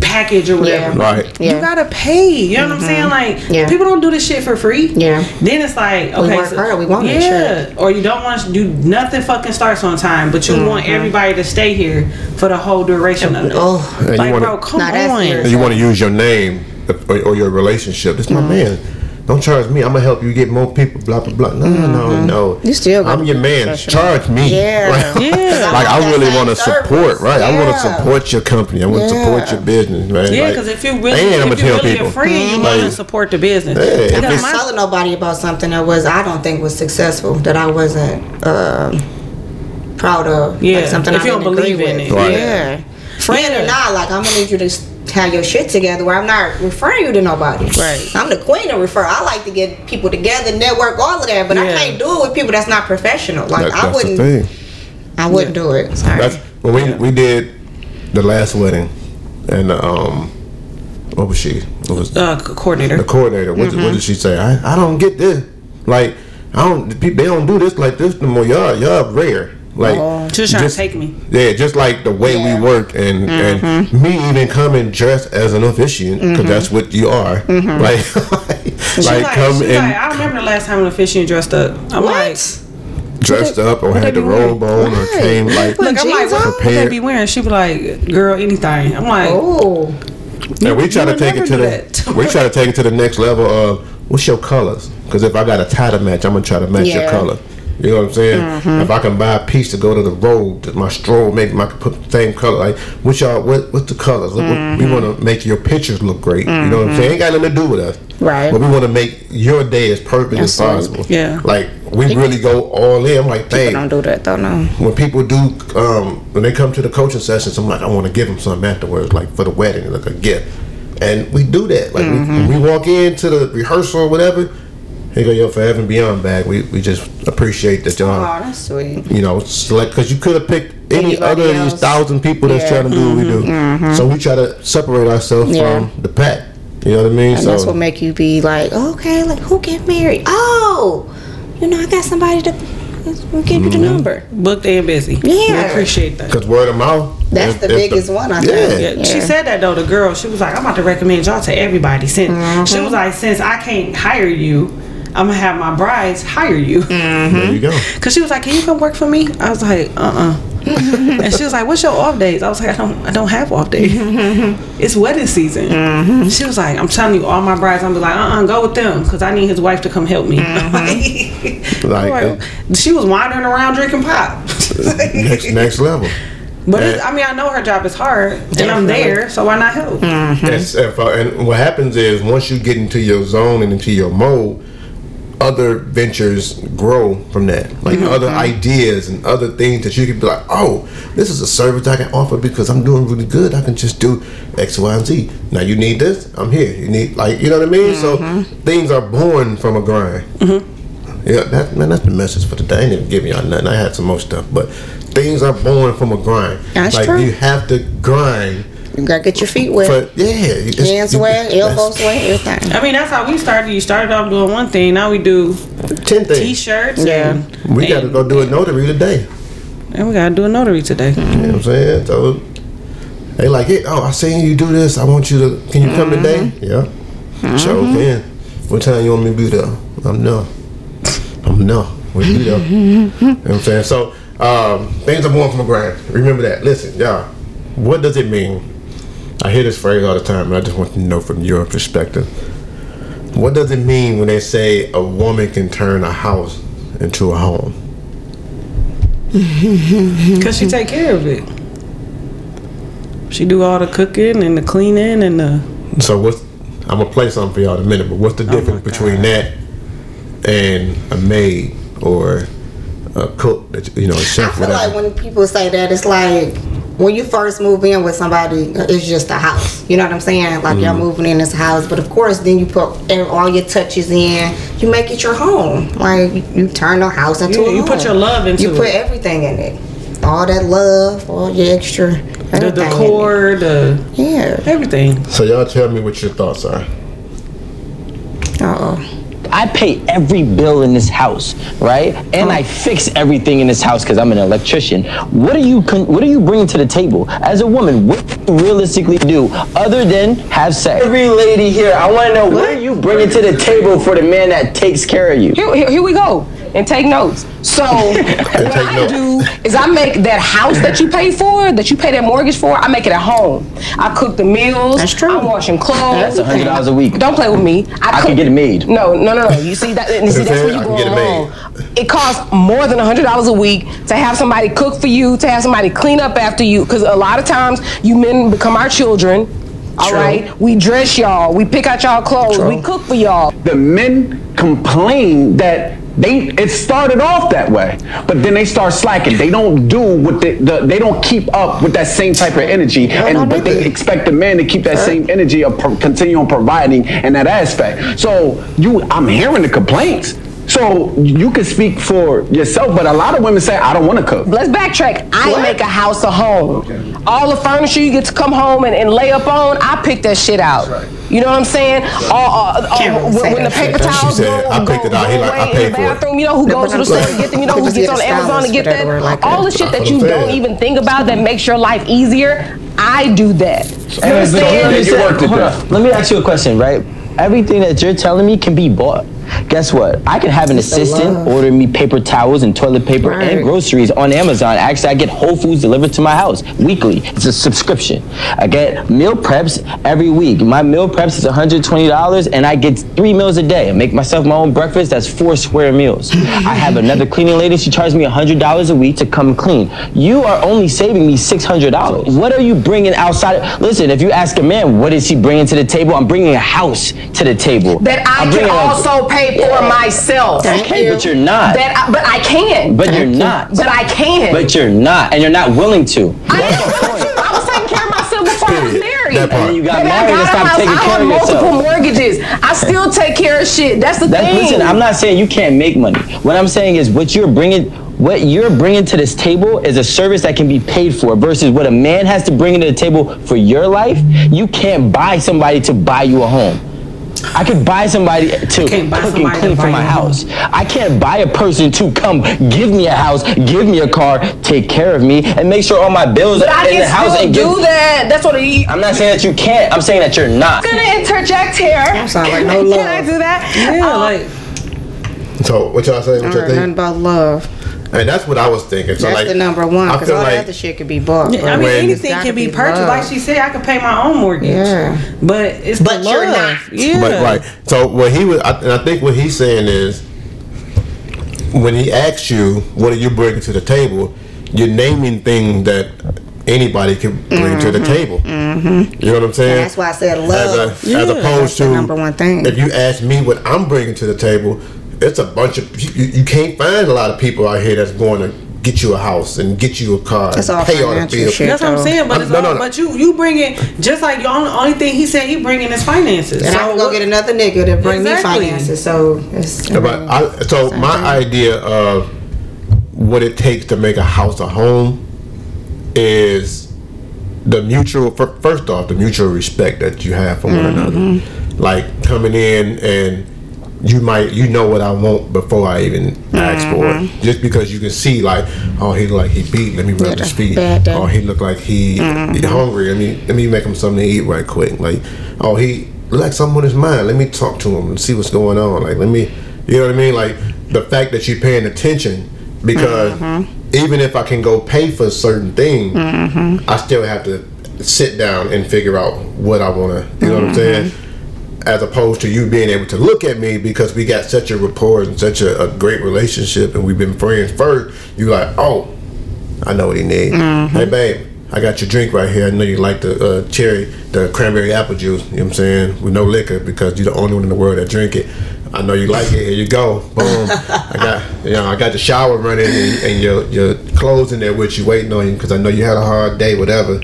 C: package or whatever.
D: Yeah.
B: Right.
C: You gotta pay. You know what I'm saying? Like
D: Yeah.
C: people don't do this shit for free.
D: Yeah.
C: Then it's like okay, we
D: work hard, we want
C: yeah.
D: that
C: Or you don't want to do nothing. Fucking starts on time, but you want everybody to stay here for the whole duration of it.
D: Mm-hmm. Oh,
B: And you
C: like
B: wanna-
C: bro, come on.
B: And you want to use your name or, or your relationship. It's my
D: Mm-hmm.
B: man. Don't charge me. I'm gonna help you get more people. Blah blah blah. No, no, no.
D: Mm-hmm. You still
B: I'm your man.
D: professional.
B: Charge me.
D: Yeah.
B: Right?
C: Yeah.
B: like I
D: want
B: really want to support. Right. I want to support your company. I want to support your business. Man.
C: Yeah,
B: Like,
C: because if you really,
B: and
C: if you
B: tell
C: really
B: people.
C: a friend, you want
B: Like,
C: to support the business.
B: Yeah, if
C: Because
B: it's-
C: my-
D: telling nobody about something that was I don't think was successful that I wasn't um, proud of.
C: Yeah,
D: like something
C: if
D: I
C: you don't believe in it.
B: Right.
D: Yeah, friend or not, like I'm gonna need you to s- have your shit together. Where I'm not referring you to nobody.
C: Right.
D: I'm the queen of refer. I like to get people together, network, all of that, but I can't do it with people that's not professional. Like
B: that-
D: I wouldn't.
B: thing.
D: I wouldn't do it. Sorry.
B: That's when we we did the last wedding, and um, what was she? What was
C: uh, coordinator.
B: the coordinator. What,
D: Mm-hmm.
B: what did she say? I, I don't get this. Like I don't. people- They don't do this like this no more. Y'all y'all rare. Like
C: Just trying to take me.
B: Yeah, just like the way
D: Yeah.
B: we work and
D: Mm-hmm.
B: and me even coming dressed as an officiant because that's what you are.
D: Mm-hmm.
B: Like like
C: like,
B: come
C: she
B: and
C: like, I remember the last time an officiant dressed up. I'm like,
B: dressed up or had
C: they
B: the
C: be
B: robe on or came like.
C: look, I'm like, what
D: on?
C: would they be wearing? She be like, girl, anything. I'm like,
D: Oh,
B: And we try to take it to the we try to take it to the next level of what's your colors? Because if I got a tie to match, I'm gonna try to match your color. You know what I'm saying? Mm-hmm. If I can buy a piece to go to the road, my strobe, make my put the same color. Like, what y'all? What what's the colors? What- We mm-hmm. want to make your pictures look great. You know what I'm mm-hmm. saying? Ain't got nothing to do with us.
D: Right.
B: But we want to make your day as perfect as possible.
C: Yeah.
B: Like we really go all in. I'm like, dang
D: don't do that though. No.
B: when people do um, when they come to the coaching sessions, I'm like, I want to give them something afterwards, like for the wedding, like a gift, and we do that. Like we, we walk into the rehearsal or whatever, here go your forever and beyond bag. We we just appreciate that
D: Oh,
B: y'all,
D: that's sweet.
B: you know, select because you could have picked any
D: Anybody
B: other of these
D: else.
B: thousand people that's
D: Yeah.
B: trying to do what we do. Mm-hmm, mm-hmm. So we try to separate ourselves
D: Yeah.
B: from the pack. You know what I mean?
D: And
B: so
D: that's what make you be like, okay, like who get married? Oh, you know, I got somebody to we'll give you the mm-hmm. number.
C: Booked and busy.
D: Yeah.
C: We appreciate that.
B: Because word of mouth.
D: That's
B: is-
D: the
B: is
D: biggest one, I
B: yeah.
D: think.
C: Yeah, She said that though. The girl, she was like, "I'm about to recommend y'all to everybody." Since she
D: Mm-hmm.
C: was like, "Since I can't hire you, I'm gonna have my brides hire you."
B: There you go.
C: Cause she was like, "Can you come work for me?" I was like, "Uh, uh and she was like, "What's your off days?" I was like, "I don't, I don't have off days. it's wedding season." She was like, "I'm telling you, all my brides, I'm be like, uh, uh go with them, cause I need his wife to come help me."
B: Like,
C: Like, she was wandering around drinking pop.
B: next next level.
C: but it's, I mean, I know her job is hard, and I'm there, so why not help?
B: Yes, if, uh, and what happens is once you get into your zone and into your mode, other ventures grow from that. Like mm-hmm. other mm-hmm. ideas and other things that you can be like, oh, this is a service I can offer because I'm doing really good. I can just do X, Y, and Z. Now you need this, I'm here. You need like you know what I mean. So mm-hmm. things are born from a grind. Yeah, that man, that's the message for today. I didn't even give y'all nothing. I had some more stuff, but things are born from a grind.
D: That's
B: like
D: true.
B: you have to grind.
D: You gotta get your feet wet.
B: But yeah,
D: Hands
B: you-
D: wet, elbows wet, everything.
C: I mean, that's how we started. You started off doing one thing. Now we do
B: Ten things.
C: t-shirts.
D: Yeah.
C: and,
B: We got to go do a notary today.
C: And we gotta do a notary today.
B: You know what I'm saying? So they like it. Oh, I seen you do this. I want you to. Can you come today? Yeah. Sure can. What time you want me to be there? I'm no. I'm no. We'll be there. you know what I'm saying? So um, things are born from a grind. Remember that. Listen, y'all. What does it mean? I hear this phrase all the time, and I just want to know from your perspective. What does it mean when they say a woman can turn a house into a home?
C: Cause she take care of it. She do all the cooking and the cleaning and the.
B: So what's I'm gonna play something for y'all in a minute, but what's the oh difference between that and a maid or a cook that you know a
D: I
B: chef I
D: feel like when people say that, it's like when you first move in with somebody, it's just a house. You know what I'm saying? Like
B: Mm-hmm.
D: y'all moving in this house, but of course, then you put all your touches in. You make it your home. Like you, you turn the house into
C: Yeah,
D: a
C: you
D: home.
C: put your love into it.
D: You put
C: it.
D: everything in it. All that love, all your extra.
C: The
D: everything in it.
C: decor, the
D: Yeah.
C: everything.
B: So y'all tell me what your thoughts are.
D: Uh oh.
F: I pay every bill in this house, right? And I fix everything in this house because I'm an electrician. What are you con- What are you bringing to the table as a woman? What do you realistically do other than have sex? Every lady here, I want to know what are you bringing to the table for the man that takes care of you?
G: Here, here, here we go. And take notes. So what
B: take
G: I
B: notes.
G: do is I make that house that you pay for, that you pay that mortgage for, I make it at home. I cook the meals.
D: That's true.
G: I'm washing clothes.
F: That's hundred dollars a week.
G: Don't play with me.
F: I
G: cook-
F: can get it made.
G: No, no, no, no. You see that? And see, that's where
B: I
G: you
B: can
G: go
B: get it
G: wrong.
B: made.
G: It costs more than hundred dollars a week to have somebody cook for you, to have somebody clean up after you. Because a lot of times you men become our children. All
B: True.
G: right, we dress y'all, we pick out y'all clothes,
B: True.
G: we cook for y'all.
H: the men complain that they it started off that way, but then they start slacking. They don't do what they the, they don't keep up with that same type of energy, and but
D: they
H: they expect the man to keep that same energy of pro- continue on providing in that aspect. So you, I'm hearing the complaints. So you can speak for yourself, but a lot of women say I don't want to cook.
G: Let's backtrack. I make a house a home. All the furniture you get to come home and, and lay up on, I pick that shit out. You know what I'm saying? All, uh, uh, when,
D: say
G: when the paper towels
B: She said,
G: go,
B: "I picked
G: go,
B: it out." He like, "I
G: away in
B: paid
G: the
B: for it.
G: bathroom, you know who
D: Yeah,
G: goes to the store to get them, you know who gets on Amazon to get
D: that
G: that.
D: like
G: All the shit that you don't even think about that makes your life easier, I do that. You understand?
H: you worked it
F: hold
H: there.
F: on. Let me ask you a question, right? Everything that you're telling me can be bought. Guess what? I can have an assistant order me paper towels and toilet paper
D: Right.
F: and groceries on Amazon. Actually, I get Whole Foods delivered to my house weekly. It's a subscription. I get meal preps every week. My meal preps is $120 and I get three meals a day. I make myself my own breakfast. That's four square meals. I have another cleaning lady. She charges me $100 a week to come clean. You are only saving me $600. What are you bringing outside? Listen, if you ask a man, what is he bringing to the table? I'm bringing a house to the table.
G: That I can
F: bringing a-
G: also pay for myself.
D: Thank
F: Okay,
D: you.
F: but you're not.
G: That I, but I can.
F: But you're not.
G: But I can.
F: But you're not, and you're not willing to.
G: I, I was taking care of myself before I was married.
B: That part.
F: And you got
G: Baby, I
F: married and
G: got a
F: stopped
G: house.
F: taking
G: I
F: care
G: have
F: of
G: multiple mortgages. I still take care of shit. That's the
F: That,
G: thing.
F: listen, I'm not saying you can't make money. What I'm saying is what you're bringing, what you're bringing to this table is a service that can be paid for versus what a man has to bring to the table for your life. You can't buy somebody to buy you a home. I could buy somebody to
C: buy
F: cook and
C: somebody to
F: clean for my
C: you home.
F: house. I can't buy a person to come give me a house, give me a car, take care of me, and make sure all my bills
G: But
F: are
G: I
F: in the
G: can
F: house and
G: do
F: give.
G: that. That's what he.
F: I'm not saying that you can't. I'm saying that you're not.
G: I'm gonna interject here.
D: sound like no love.
G: Can I do that?
C: Yeah,
G: Um,
C: like
B: So what y'all saying? What y'all
D: heard nothing
B: think?
D: about love.
B: And that's what I was thinking. So
D: That's
B: like
D: the number one. Because all
B: like
D: that other shit could be bought.
C: I mean,
B: When-
C: anything can be
D: be
C: purchased.
D: love.
C: Like she said, I could pay my own mortgage.
D: Yeah.
C: But it's
D: But
C: the
D: you're
C: love.
D: not.
C: Yeah.
B: But right. So what he was, I, and I think what he's saying is, when he asks you, "What are you bringing to the table?" You're naming things that anybody can bring to the table. Mm-hmm. You know what I'm saying?
D: And that's why I said
B: As,
D: love.
B: a, as opposed
D: That's
B: to
D: the number one thing.
B: If you ask me what I'm bringing to the table, it's a bunch of you, you can't find a lot of people out here that's going to get you a house and get you a car
D: That's
B: and
D: all
B: pay all the bills.
D: shit.
C: That's what I'm saying, but
B: I'm-
C: it's
B: no,
C: all,
B: no, no.
C: but you you bring it just like the only, only thing he said he bringing his finances.
D: And I can go
C: what-
D: get another nigga to bring
C: Exactly.
D: me finances. So it's.
B: Yeah, But I, so my idea of what it takes to make a house a home is the mutual. First off, the mutual respect that you have for one mm-hmm. another. Like coming in and you might you know what I want before I even ask for it. Just because you can see like, oh he look like he beat, let me rub his feet. Oh he look like he, he hungry. Let me let me make him something to eat right quick. Like, oh he like something on his mind. Let me talk to him and see what's going on. Like let me you know what I mean? Like the fact that you're paying attention because even if I can go pay for a certain things, I still have to sit down and figure out what I want to. You know what I'm saying? As opposed to you being able to look at me because we got such a rapport and such a, a great relationship and we've been friends first. You like, oh, I know what he needs. Hey, babe, I got your drink right here. I know you like the uh, cherry, the cranberry apple juice. You know what I'm saying? With no liquor because you're the only one in the world that drink it. I know you like it. Here you go. Boom. I got, you know, I got the shower running and, and your your clothes in there with you waiting on you because I know you had a hard day, whatever.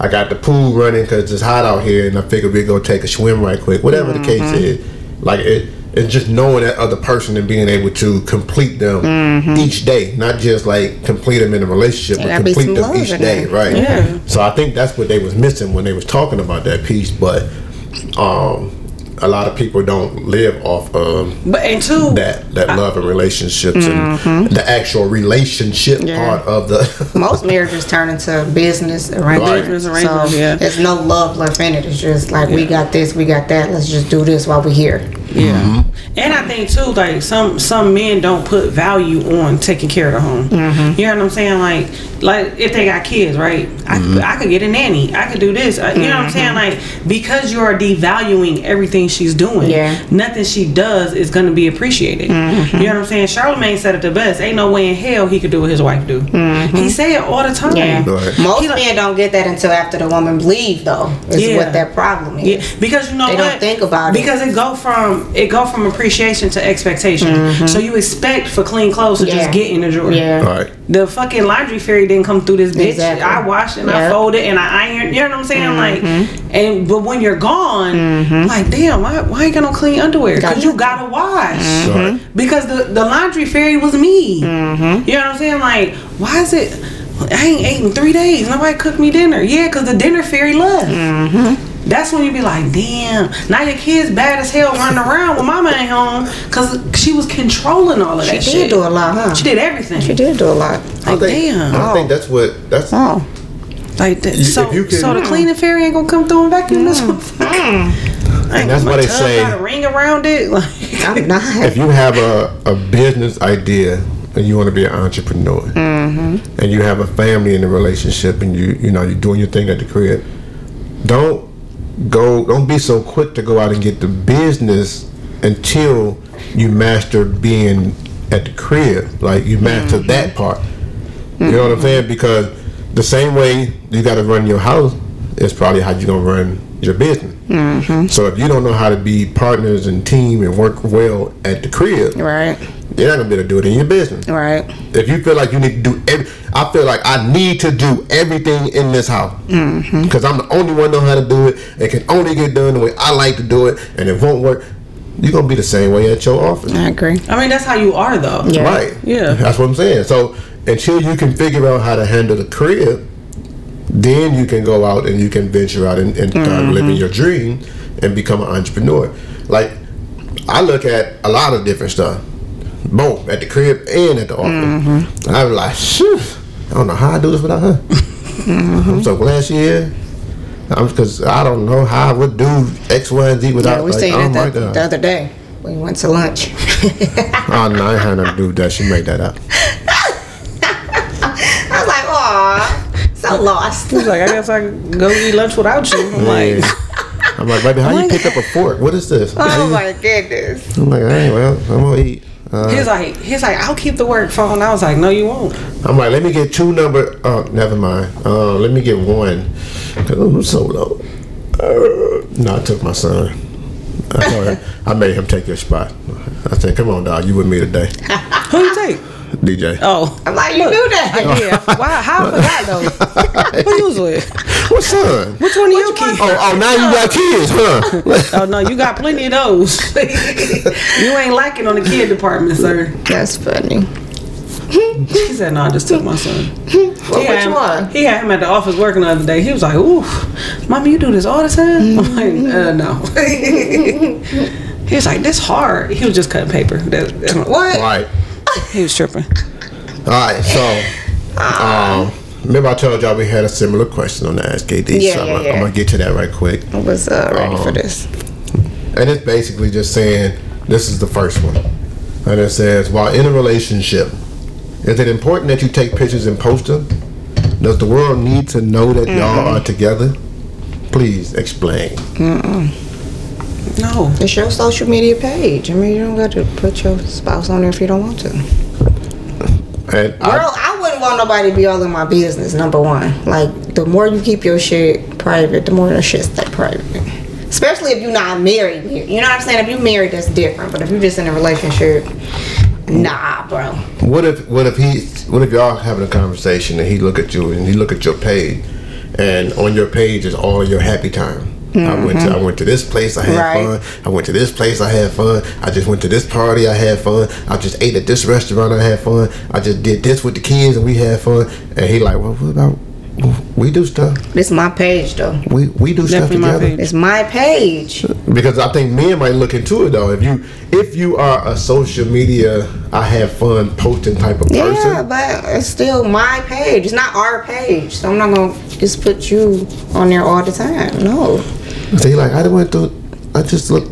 B: I got the pool running because it's hot out here, and I figured we'd go take a swim right quick. Whatever the case is, like it, it's just knowing that other person and being able to complete them each day, not just like complete them in a relationship, but complete them each day, right?
C: Yeah.
B: So I think that's what they was missing when they was talking about that piece, but um, a lot of people don't live off um,
C: But and two,
B: that that love and relationships and the actual relationship
D: Yeah.
B: part of the.
D: Most marriages turn into business
B: Right.
D: arrangements.
C: Business
D: So
C: yeah.
D: there's no love left in it. It's just like we got this, we got that. Let's just do this while we're here.
C: Yeah. Mm-hmm. And I think too, like some some men don't put value on taking care of the home. Mm-hmm. You know what I'm saying? Like like if they got kids, right? I could, mm-hmm. I could get a nanny. I could do this. I- You know what I'm saying? Like because you are devaluing everything she's doing.
D: Yeah.
C: Nothing she does is gonna be appreciated. You know what I'm saying? Charlemagne said it the best. Ain't no way in hell he could do what his wife do. He say it all the time.
D: Yeah.
B: Right.
D: Most
C: like-
D: men don't get that until after the woman leave, though. Is
C: Yeah.
D: what that problem is.
C: Yeah, because you know
D: They
C: what?
D: don't think about it.
C: Because it go from it go from appreciation to expectation. So you expect for clean clothes to
D: Mm-hmm. Yeah.
C: just get in the drawer.
D: Yeah.
B: Right.
C: The fucking laundry fairy didn't come through this bitch.
D: Exactly.
C: I washed and I folded and I ironed. You know what I'm saying?
D: Mm-hmm.
C: Like, and but when you're gone, like, damn, why why you got no clean underwear?
D: Got
C: Because you gotta wash.
D: Mm-hmm.
B: Right.
C: Because the the laundry fairy was me. You know what I'm saying? Like, why is it? I ain't ate in three days. Nobody cooked me dinner. Yeah, because the dinner fairy left. That's when you be like, damn. Now your kid's bad as hell running around when mama ain't home because she was controlling all of
D: She
C: that shit.
D: She did do a lot, huh?
C: She did everything.
D: She did do a lot.
B: I think,
C: damn.
B: I think that's what that's.
D: Oh.
C: Like that.
B: You-
C: So,
B: if you can-
C: so the mm. cleaning fairy ain't gonna come through and vacuum this mm. motherfucker. Mm.
B: And that's why they say-
C: got a ring around it. Like,
D: I'm not.
B: if you have a, a business idea and you want to be an entrepreneur
C: Mm-hmm.
B: and you have a family in the relationship and you you know you're doing your thing at the crib don't go don't be so quick to go out and get the business until you master being at the crib like you master
C: Mm-hmm.
B: that part. You know what i'm saying? Because the same way you got to run your house is probably how you're going to run your business
C: Mm-hmm.
B: so if you don't know how to be partners and team and work well at the crib
D: Right.
B: you're not gonna be able to do it in your business.
D: Right.
B: If you feel like you need to do every, I feel like I need to do everything in this house
D: Mm-hmm.
B: because I'm the only one know how to do it. It can only get done the way I like to do it, and it won't work. You're gonna be the same way at your office,
D: I agree.
C: I mean, that's how you are though.
D: Yeah.
B: right?
C: Yeah.
B: that's what I'm saying. So until you can figure out how to handle the crib, then you can go out and you can venture out and, and start
D: Mm-hmm.
B: living your dream and become an entrepreneur. like I look at a lot of different stuff, both at the crib and at the office. And I was like, Phew, I don't know how I do this without her. I'm so glad she. I'm because I don't know how I would do X, Y, and Z without.
D: Yeah, we
B: like,
D: seen
B: oh my
D: the, the other day. We went to lunch.
B: Oh no, I had nothing to do that. She made that up.
D: I was like, aw, so lost.
C: He's like, I guess I can go eat lunch without you. I'm like,
B: I'm like, baby, how you pick up a fork? What is this?
D: Oh my goodness.
B: I'm like, hey, well, I'm gonna eat. Uh,
C: he's like, he's like, I'll keep the work phone. I was like, no, you won't.
B: I'm like, let me get two number. Oh, never mind. Uh, let me get one. Cause I'm so low. Uh, no, I took my son. I, I made him take your spot. I said, come on, dog, you with me today,
C: Who you take?
B: DJ.
C: Oh,
D: I'm like, you knew that.
C: yeah. Why? How I forgot though? Who you was with?
B: What son?
C: Which one of your kids?
B: Oh, oh, now you got kids, huh?
C: Oh no, you got plenty of those. you ain't lacking on the kid department, sir.
D: That's funny.
C: He said, "No, I just took my son."
D: Well,
C: he, had
D: which
C: him,
D: one?
C: he had him at the office working the other day. He was like, "Ooh, mommy, you do this all the time?" I'm like, uh, "No." he was like, "This hard." He was just cutting paper. That, that-
D: What?
B: right.
C: He was tripping.
B: All right. So, um, remember I told y'all we had a similar question on the Ask KD.
D: Yeah,
B: so
D: yeah,
B: I'm,
D: yeah.
B: I'm gonna get to that right quick.
D: I was uh, ready for
B: Um,
D: this.
B: And it's basically just saying this is the first one. And it says, while in a relationship, is it important that you take pictures and post them? Does the world need to know that y'all are together? Please explain.
C: No,
D: It's your social media page. I mean, you don't got to put your spouse on there if you don't want to.
B: And
D: Girl,
B: I,
D: I wouldn't want nobody to be all in my business, number one. Like, the more you keep your shit private, the more your shit stay private. Especially if you're not married. You know what I'm saying? If you're married, that's different. But if you're just in a relationship, nah, bro.
B: what if what if he what if y'all having a conversation and he look at you and he look at your page and on your page is all your happy time. I went to I mm-hmm. went to this place, I had
D: Right.
B: fun. I went to this place, I had fun. I just went to this party, I had fun. I just ate at this restaurant, I had fun. I just did this with the kids and we had fun. And he like, well, what about we do stuff.
D: This my page, though.
B: We we do stuff
C: Definitely my
B: together.
C: page.
D: It's my page.
B: Because I think men might look into it though. If you if you are a social media, I have fun posting type of person.
D: Yeah, but it's still my page. It's not our page. So I'm not going to just put you on there all the time. No.
B: So he like, I went to, I just looked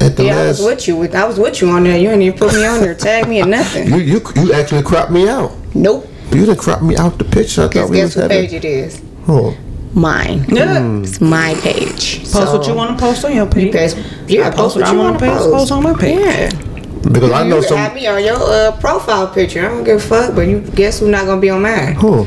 B: at the
D: Yeah, I
B: last.
D: was with you. With I was with you on there. You didn't even put me on there, tag me or nothing.
B: you you you actually cropped me out.
D: Nope.
B: You didn't crop me out the picture. I
D: Guess,
B: thought we was
D: guess what
B: having.
D: page it is?
B: Oh,
D: Mine.
C: Yeah.
D: It's my page.
C: Post what you want to post on your page.
D: Post, yeah,
C: I
D: post what
C: I
D: you
C: want
D: want
C: to
D: to
C: post. Post on my page.
D: Yeah.
B: because I know
D: you can have me on your uh, profile picture. I don't give a fuck. But you guess who's not gonna be on mine?
B: Oh,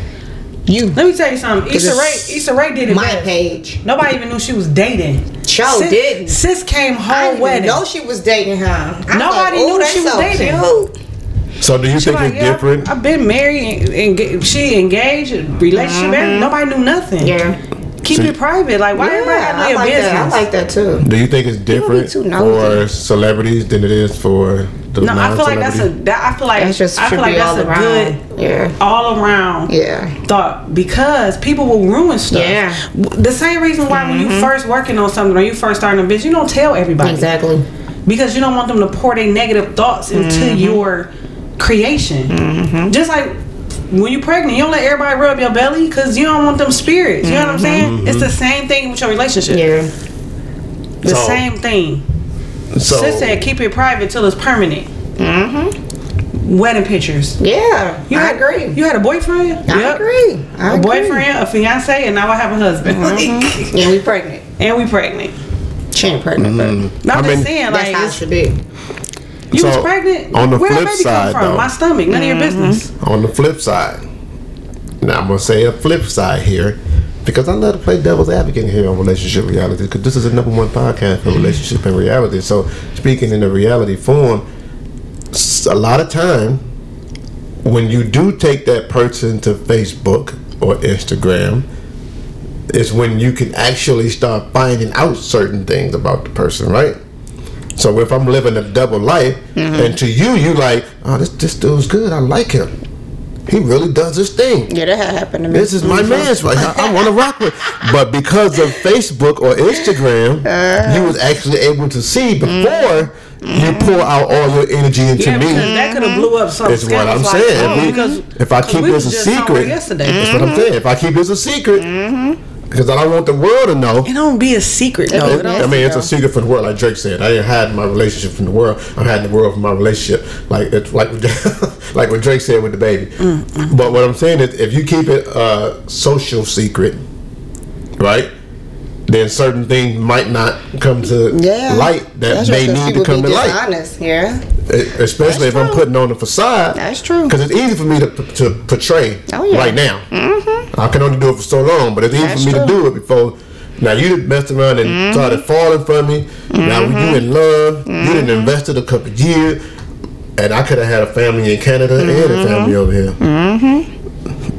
D: You.
C: Let me tell you something. Issa
D: it's
C: Rae, Issa Rae did it
D: My
C: best.
D: page.
C: Nobody even knew she was dating.
D: Show
C: sis,
D: didn't.
C: Sis came home
D: didn't
C: wedding.
D: even know she was dating him. I was
C: Nobody
D: "Ooh,
C: knew
D: that's
C: she was
D: so
C: dating.
D: Cute.
B: so do you
C: She
B: think
C: like,
B: it's
C: yeah,
B: different?
C: I've been married and, and she engaged, relationship. everything. Mm-hmm. Nobody knew nothing.
D: Yeah.
C: Keep
B: So-
C: it private. Like why everybody
D: Yeah,
C: gotta know
D: I
C: your
D: like
C: business?
D: that. I like that too.
B: do you think it's different
D: too
B: for
D: nosy.
B: celebrities than it is for the
C: no, I feel like that's a. That, I feel like
D: That's just
C: I feel like that's a
D: around.
C: good
D: Yeah.
C: all around
D: Yeah.
C: thought because people will ruin stuff.
D: Yeah. Mm-hmm.
C: The same reason why when you first working on something or you first starting a business, you don't tell everybody.
D: Exactly.
C: because you don't want them to pour their negative thoughts into
D: Mm-hmm.
C: your creation. Just like when you're pregnant, you don't let everybody rub your belly because you don't want them spirits. You know what I'm saying? It's the same thing with your relationship.
D: Yeah.
C: The
B: So-
C: same thing.
B: So
C: Sis said keep it private till it's permanent. Mm-hmm. Wedding pictures.
D: Yeah.
C: You
D: I
C: had,
D: agree.
C: You had a boyfriend?
D: I
C: Yep.
D: agree. I
C: A
D: agree.
C: boyfriend, a fiance, and now I have a husband.
D: Mm-hmm. And we pregnant.
C: and we pregnant.
D: She ain't pregnant, mm-hmm. but
C: No, I'm
B: I mean,
C: just saying,
D: that's
C: like,
D: how it
C: it's-
D: should be.
C: you was pregnant.
B: on the
C: Where that
B: flip
C: baby
B: side,
C: come from?
B: though-
C: My stomach. None of your mm-hmm. business.
B: on the flip side, now I'm gonna say a flip side here, because I love to play devil's advocate here on relationship reality, because this is the number one podcast for relationship and reality. So speaking in the reality form, a lot of time when you do take that person to Facebook or Instagram, is when you can actually start finding out certain things about the person, right? So if I'm living a double life, mm-hmm. and to you, you like, oh, this this dude's good, I like him. He really does his thing.
D: Yeah, that happened to me.
B: This is my man's right. I, I want to rock with. But because of Facebook or Instagram,
D: Uh-huh.
B: you was actually able to see before you
D: Mm-hmm.
B: pour out all your energy into
C: Yeah,
B: me.
C: that could have blew up something.
B: That's what I'm
C: scandals,
B: saying.
C: Oh,
B: If we-
C: because,
B: if I
C: 'cause
B: keep this a
C: just somewhere
B: secret,
C: yesterday.
B: That's what I'm saying. If I keep this a secret, because I don't want the world to know.
C: It don't be a secret though.
B: It-
C: It
B: I mean, it's a secret from the world, like Drake said. I didn't hide my relationship from the world. I'm hiding the world from my relationship, like it's like like what Drake said with the baby.
C: Mm,
B: But what I'm saying is, if you keep it a social secret, right, then certain things might not come to
D: yeah.
B: light that
D: That's
B: they
D: just 'cause
B: need to
D: people
B: come
D: be
B: to light.
D: dishonest, Yeah.
B: Especially
D: That's
B: if I'm putting on the facade.
D: That's true.
B: Because it's easy for me to, to portray
D: Oh, yeah.
B: right now. Mm-hmm. I can only do it for so long, but it's easy
D: That's
B: for me to do it before. Now you messed around and
D: Mm-hmm.
B: started falling for me. Now you in love. You
D: Mm-hmm.
B: done invested a couple years, and I could have had a family in Canada and
D: Mm-hmm.
B: a family over here.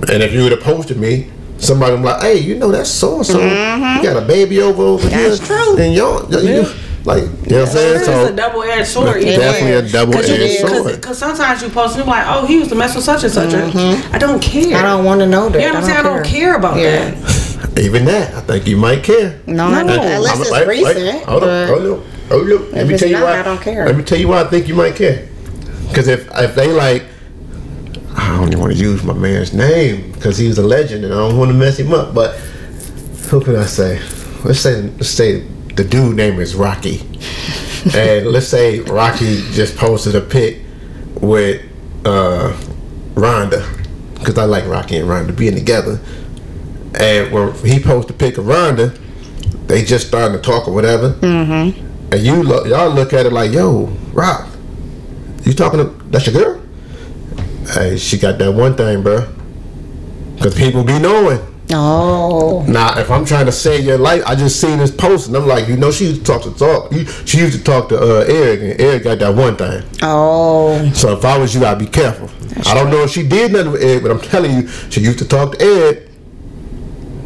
B: And if you would have posted me, somebody would be like, "Hey, you know that's so and so. You got a baby over over
D: Mm-hmm. That's
B: here."
D: true.
B: And y'all, you, like, you know what I'm saying?
C: It's
B: So
C: a double edged sword.
B: That's
C: either
B: definitely a double-edged
C: Cause
B: sword.
C: Because sometimes you post and you're like, oh, he used to mess with such and such. I don't care.
D: Mm-hmm. I don't want to know that.
C: You know what I'm saying? I don't care about
D: Yeah.
C: that.
B: even that, I think you might care.
D: No,
C: No.
D: I. Unless
B: I'm-
D: it's
B: wait, wait,
D: recent.
B: Hold
D: but-
B: on, hold on, hold on. Let me tell you
D: not,
B: why.
D: I don't care.
B: Let me tell you why I think you might care. Because if if they like, I don't even want to use my man's name because he's a legend and I don't want to mess him up. But who can I say? Let's say let's say the dude name is Rocky, and let's say Rocky just posted a pic with uh, Rhonda because I like Rocky and Rhonda being together. And when he posted a pic of Rhonda, they just starting to talk or whatever. Mm-hmm. And you look, y'all look at it like, yo, Rock, you talking to that's your girl? Hey, she got that one thing, bro. Cause people be knowing.
D: Oh.
B: Now, if I'm trying to save your life, I just seen this post and I'm like, you know, she used to talk to talk. She used to talk to uh, Eric, and Eric got that one thing.
D: Oh.
B: So if I was you, I'd be careful. I don't know if she did nothing with Ed, but I'm telling you, she used to talk to Ed.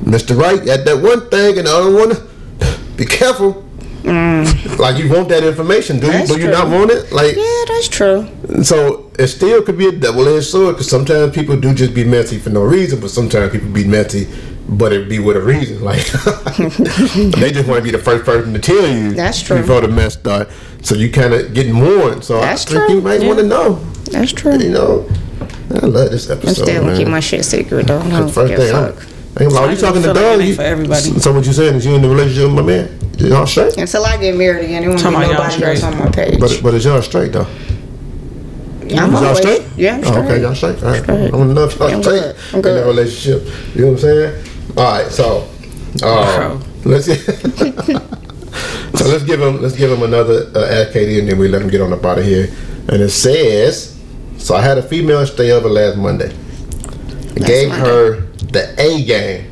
B: Mr. Wright got that one thing, and the other one, be careful. Like you want that information, do you?
D: Mm.
B: Do you not want it? Like
D: Yeah, that's true.
B: so, it still could be a double-edged sword because sometimes people do just be messy for no reason, but sometimes people be messy, but it be with a reason. Like they just want to be the first person to tell you
D: That's true.
B: before the mess start. So you kind of getting warned. So
D: That's
B: I think
D: true.
B: you might want to know.
D: That's true.
B: You know, I love this episode.
D: I'm still gonna keep my shit secret though. I don't give
B: thing,
D: a
B: I'm,
D: fuck.
B: I'm like,
C: I
B: you talking to Doug? You-. So what you saying is you in the relationship with my man? Y'all straight?
D: Until I get married again, it won't be
C: Talking about y'all
D: nobody else
C: straight.
D: on my page.
B: But but is y'all straight though?
D: Yeah, I'm
B: Is y'all
D: always-
B: straight?
D: Yeah, I'm
B: Oh,
D: straight.
B: okay, y'all straight. All right.
D: Straight.
B: I want to know y'all
D: I'm
B: straight
D: good. I'm
B: in
D: good.
B: that relationship. You know what I'm saying? All right, so um, let's so let's give him let's give him another uh, ad KD, and then we let him get on up out of here. And it says, so I had a female stay over last Monday. Gave
D: Monday.
B: her the A game.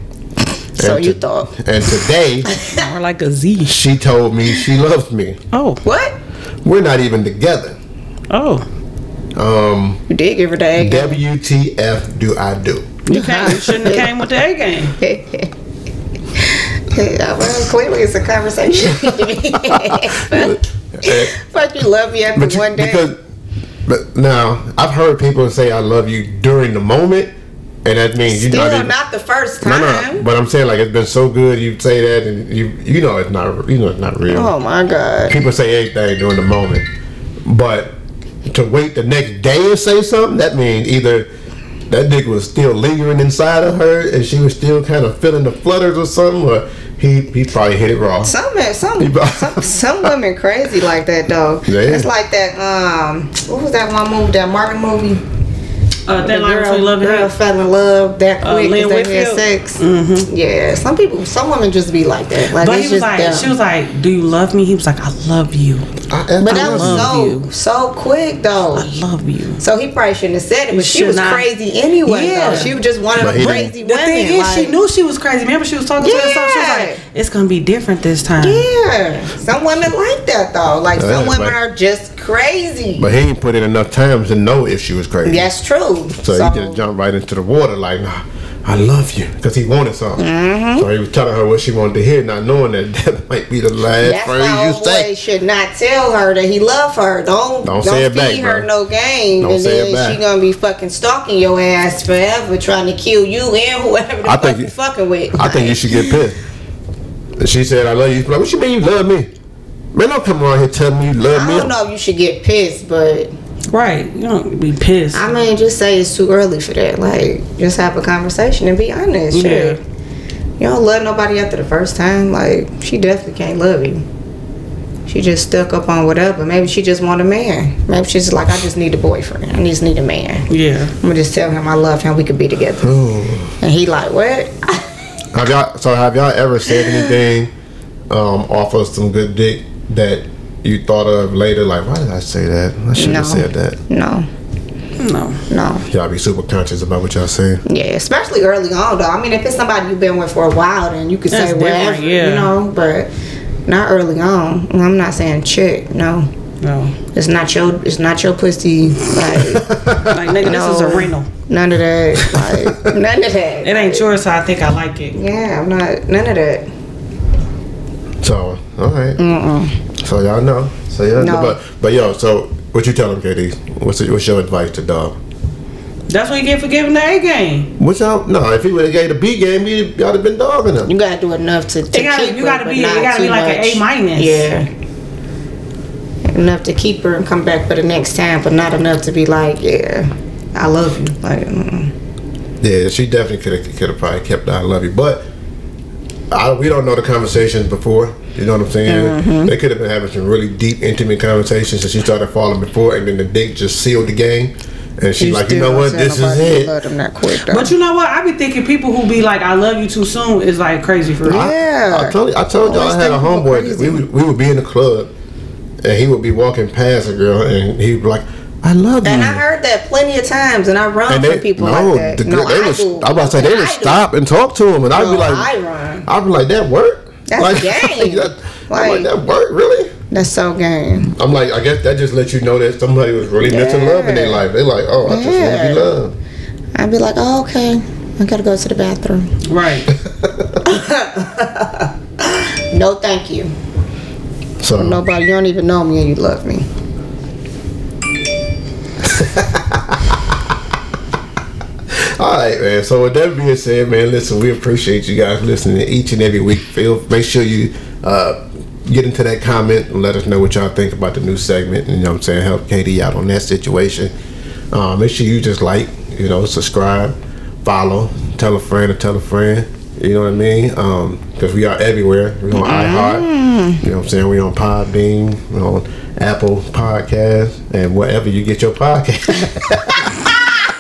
D: So
B: And
D: you thought.
B: And today
C: More like a Z.
B: she told me she loves me.
C: Oh.
D: What?
B: We're not even together.
C: Oh.
B: Um,
D: You did give her the egg.
B: WTF do I do?
C: You can't. You shouldn't have came with the A game.
D: yeah, well, clearly it's a conversation. Fuck you love me after
B: But you,
D: one day.
B: because but now I've heard people say I love you during the moment, and that means you
D: Still
B: not even.
D: not the first time.
B: no, but I'm saying like it's been so good. You say that, and you you know it's not you know it's not real.
D: Oh my god.
B: People say anything during the moment, but to wait the next day and say something that means either that dick was still lingering inside of her and she was still kind of feeling the flutters or something, or he he probably hit it wrong.
D: Some some, some some women crazy like that though.
B: Yeah.
D: It's like that. Um, what was that one movie? That Martin movie.
C: Uh,
D: The
C: that line
D: girl,
C: love
D: girl
C: hate.
D: fell in love that
C: Uh,
D: quick
C: Lynn
D: because they had sex. Mm-hmm. Yeah, some people, some women just be like that. Like
C: But
D: it's
C: he was
D: just
C: like,
D: dumb.
C: she was like, "Do you love me?" He was like, "I love you.
B: I,
D: but
B: I
D: that was so
C: you.
D: so quick though.
C: I love you."
D: So he probably shouldn't have said it, but she was
C: not.
D: crazy anyway.
C: Yeah.
D: though. She was just one of the
B: he
D: crazy
C: The thing is, she knew she was crazy. Remember, she was talking to herself. She was like, "It's gonna be different this time."
D: Yeah, some women like that though. Like some women are just crazy.
B: But he ain't put in enough time to know if she was crazy.
D: That's true.
B: So, he just jumped right into the water like, nah, I love you because he wanted something.
D: Mm-hmm.
B: So he was telling her what she wanted to hear, not knowing that that might be the last
D: That's
B: phrase
D: why
B: you say.
D: boy should not tell her that he love her. Don't
B: Don't
D: don't,
B: say it back,
D: her
B: bro.
D: no game,
B: Don't
D: and then she gonna be fucking stalking your ass forever, trying to kill you and whoever the
B: I
D: fuck
B: think
D: you fucking with.
B: I think you should get pissed. She said, "I love you." Like, what you mean you love me? Man, don't come around here telling me you love me.
D: I don't know if you should get pissed, but
C: Right. You don't be pissed.
D: I mean, just say it's too early for that. Like, just have a conversation and be honest.
C: Yeah.
D: Shit. You don't love nobody after the first time. Like, she definitely can't love you. She just stuck up on whatever. Maybe she just want a man. Maybe she's like, I just need a boyfriend. I just need a man.
C: yeah.
D: I'm gonna just tell him I love him. We could be together. And he like, what?
B: Have y'all? So have y'all ever said anything um, off of some good dick that you thought of later? Like, why did I say that? I should
D: No.
B: have said that.
D: No,
C: No.
D: no.
B: Y'all be super conscious about what y'all say.
D: Yeah, especially early on though. I mean, if it's somebody you've been with for a while, then you could
C: That's
D: say whatever,
C: yeah.
D: you know. But not early on. I'm not saying chick. No,
C: No.
D: it's not your. It's not your pussy. Like
C: Like nigga, this is a
D: No.
C: rental.
D: none of that. Like none of that.
C: It ain't yours, so I think I like it.
D: Yeah, I'm not. None of that.
B: So, all right. So y'all know. So y'all know.
D: No.
B: But but yo, so what you tell him, KD? What's what's your advice to dog?
C: That's what you get for giving the A game.
B: What y'all? No, if he would have gave the B game, he y'all have been dogging him.
D: You gotta do enough to, to
C: gotta-
D: keep
C: you gotta
D: but
C: be- it
D: not
C: gotta be
D: too
C: like an. A minus.
D: Yeah. Enough to keep her and come back for the next time, but not enough to be like, yeah, I love you. Like, mm.
B: Yeah, she definitely could have could have probably kept the I love you, but I, we don't know the conversations before. You know what I'm saying?
D: Mm-hmm.
B: They could have been having some really deep, intimate conversations, and she started falling before, and then the dick just sealed the game. And she's
D: You
B: like, you know what? This is it.
D: Love them that quick.
C: But you know what? I be thinking people who be like, "I love you too soon" is like crazy for real.
D: Yeah.
B: I, I told you, I told y'all I had a homeboy.
D: crazy.
B: We would, we would be in the club, and he would be walking past a girl, and he'd be like, "I love you."
D: and I heard that plenty of times, and I run
B: and
D: for
B: they,
D: people
B: no,
D: like that.
B: the
D: no,
B: they
D: I
B: would,
D: do.
B: I was about to say they would stop and talk to him, and I'd be like,
D: I run.
B: I'd be like, that work?
D: That's
B: like,
D: game.
B: that, like,
D: Like-
B: that work, really?
D: That's so game.
B: I'm like, I guess that just lets you know that somebody was really missing love in their life. They're like, oh, I just want to be loved.
D: I'd be like, oh, okay, I gotta go to the bathroom.
C: Right.
D: No, thank you.
B: So,
D: Nobody, you don't even know me, and you love me.
B: all right, man. So with that being said, man, listen, we appreciate you guys listening each and every week. Feel make sure you uh, get into that comment and let us know what y'all think about the new segment. And, you know what I'm saying? Help KD out on that situation. Uh, make sure you just like, you know, subscribe, follow, tell a friend or tell a friend. You know what I mean? Because we are everywhere. We're on iHeart. You know what I'm saying? We're on Podbean. We're on Apple Podcasts and wherever you get your podcast.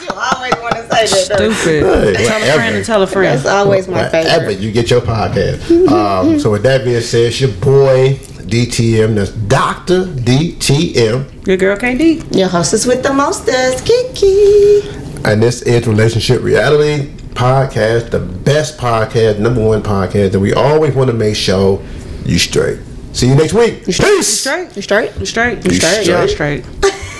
D: You always want to say that. though.
C: Stupid.
B: Hey,
C: tell a friend and tell a friend.
D: That's always my
B: Wherever
D: favorite.
B: you get your podcast. um, so with that being said, it's your boy DTM. That's Doctor DTM,
C: Your girl KD.
D: Your hostess with the mostest, Kiki.
B: and this is Relationship Reality Podcast, the best podcast, number one podcast that we always want to make sure you straight. See you next week. Peace.
C: You Straight.
D: You straight?
C: You straight.
B: You straight.
C: Y'all
B: straight?
C: straight.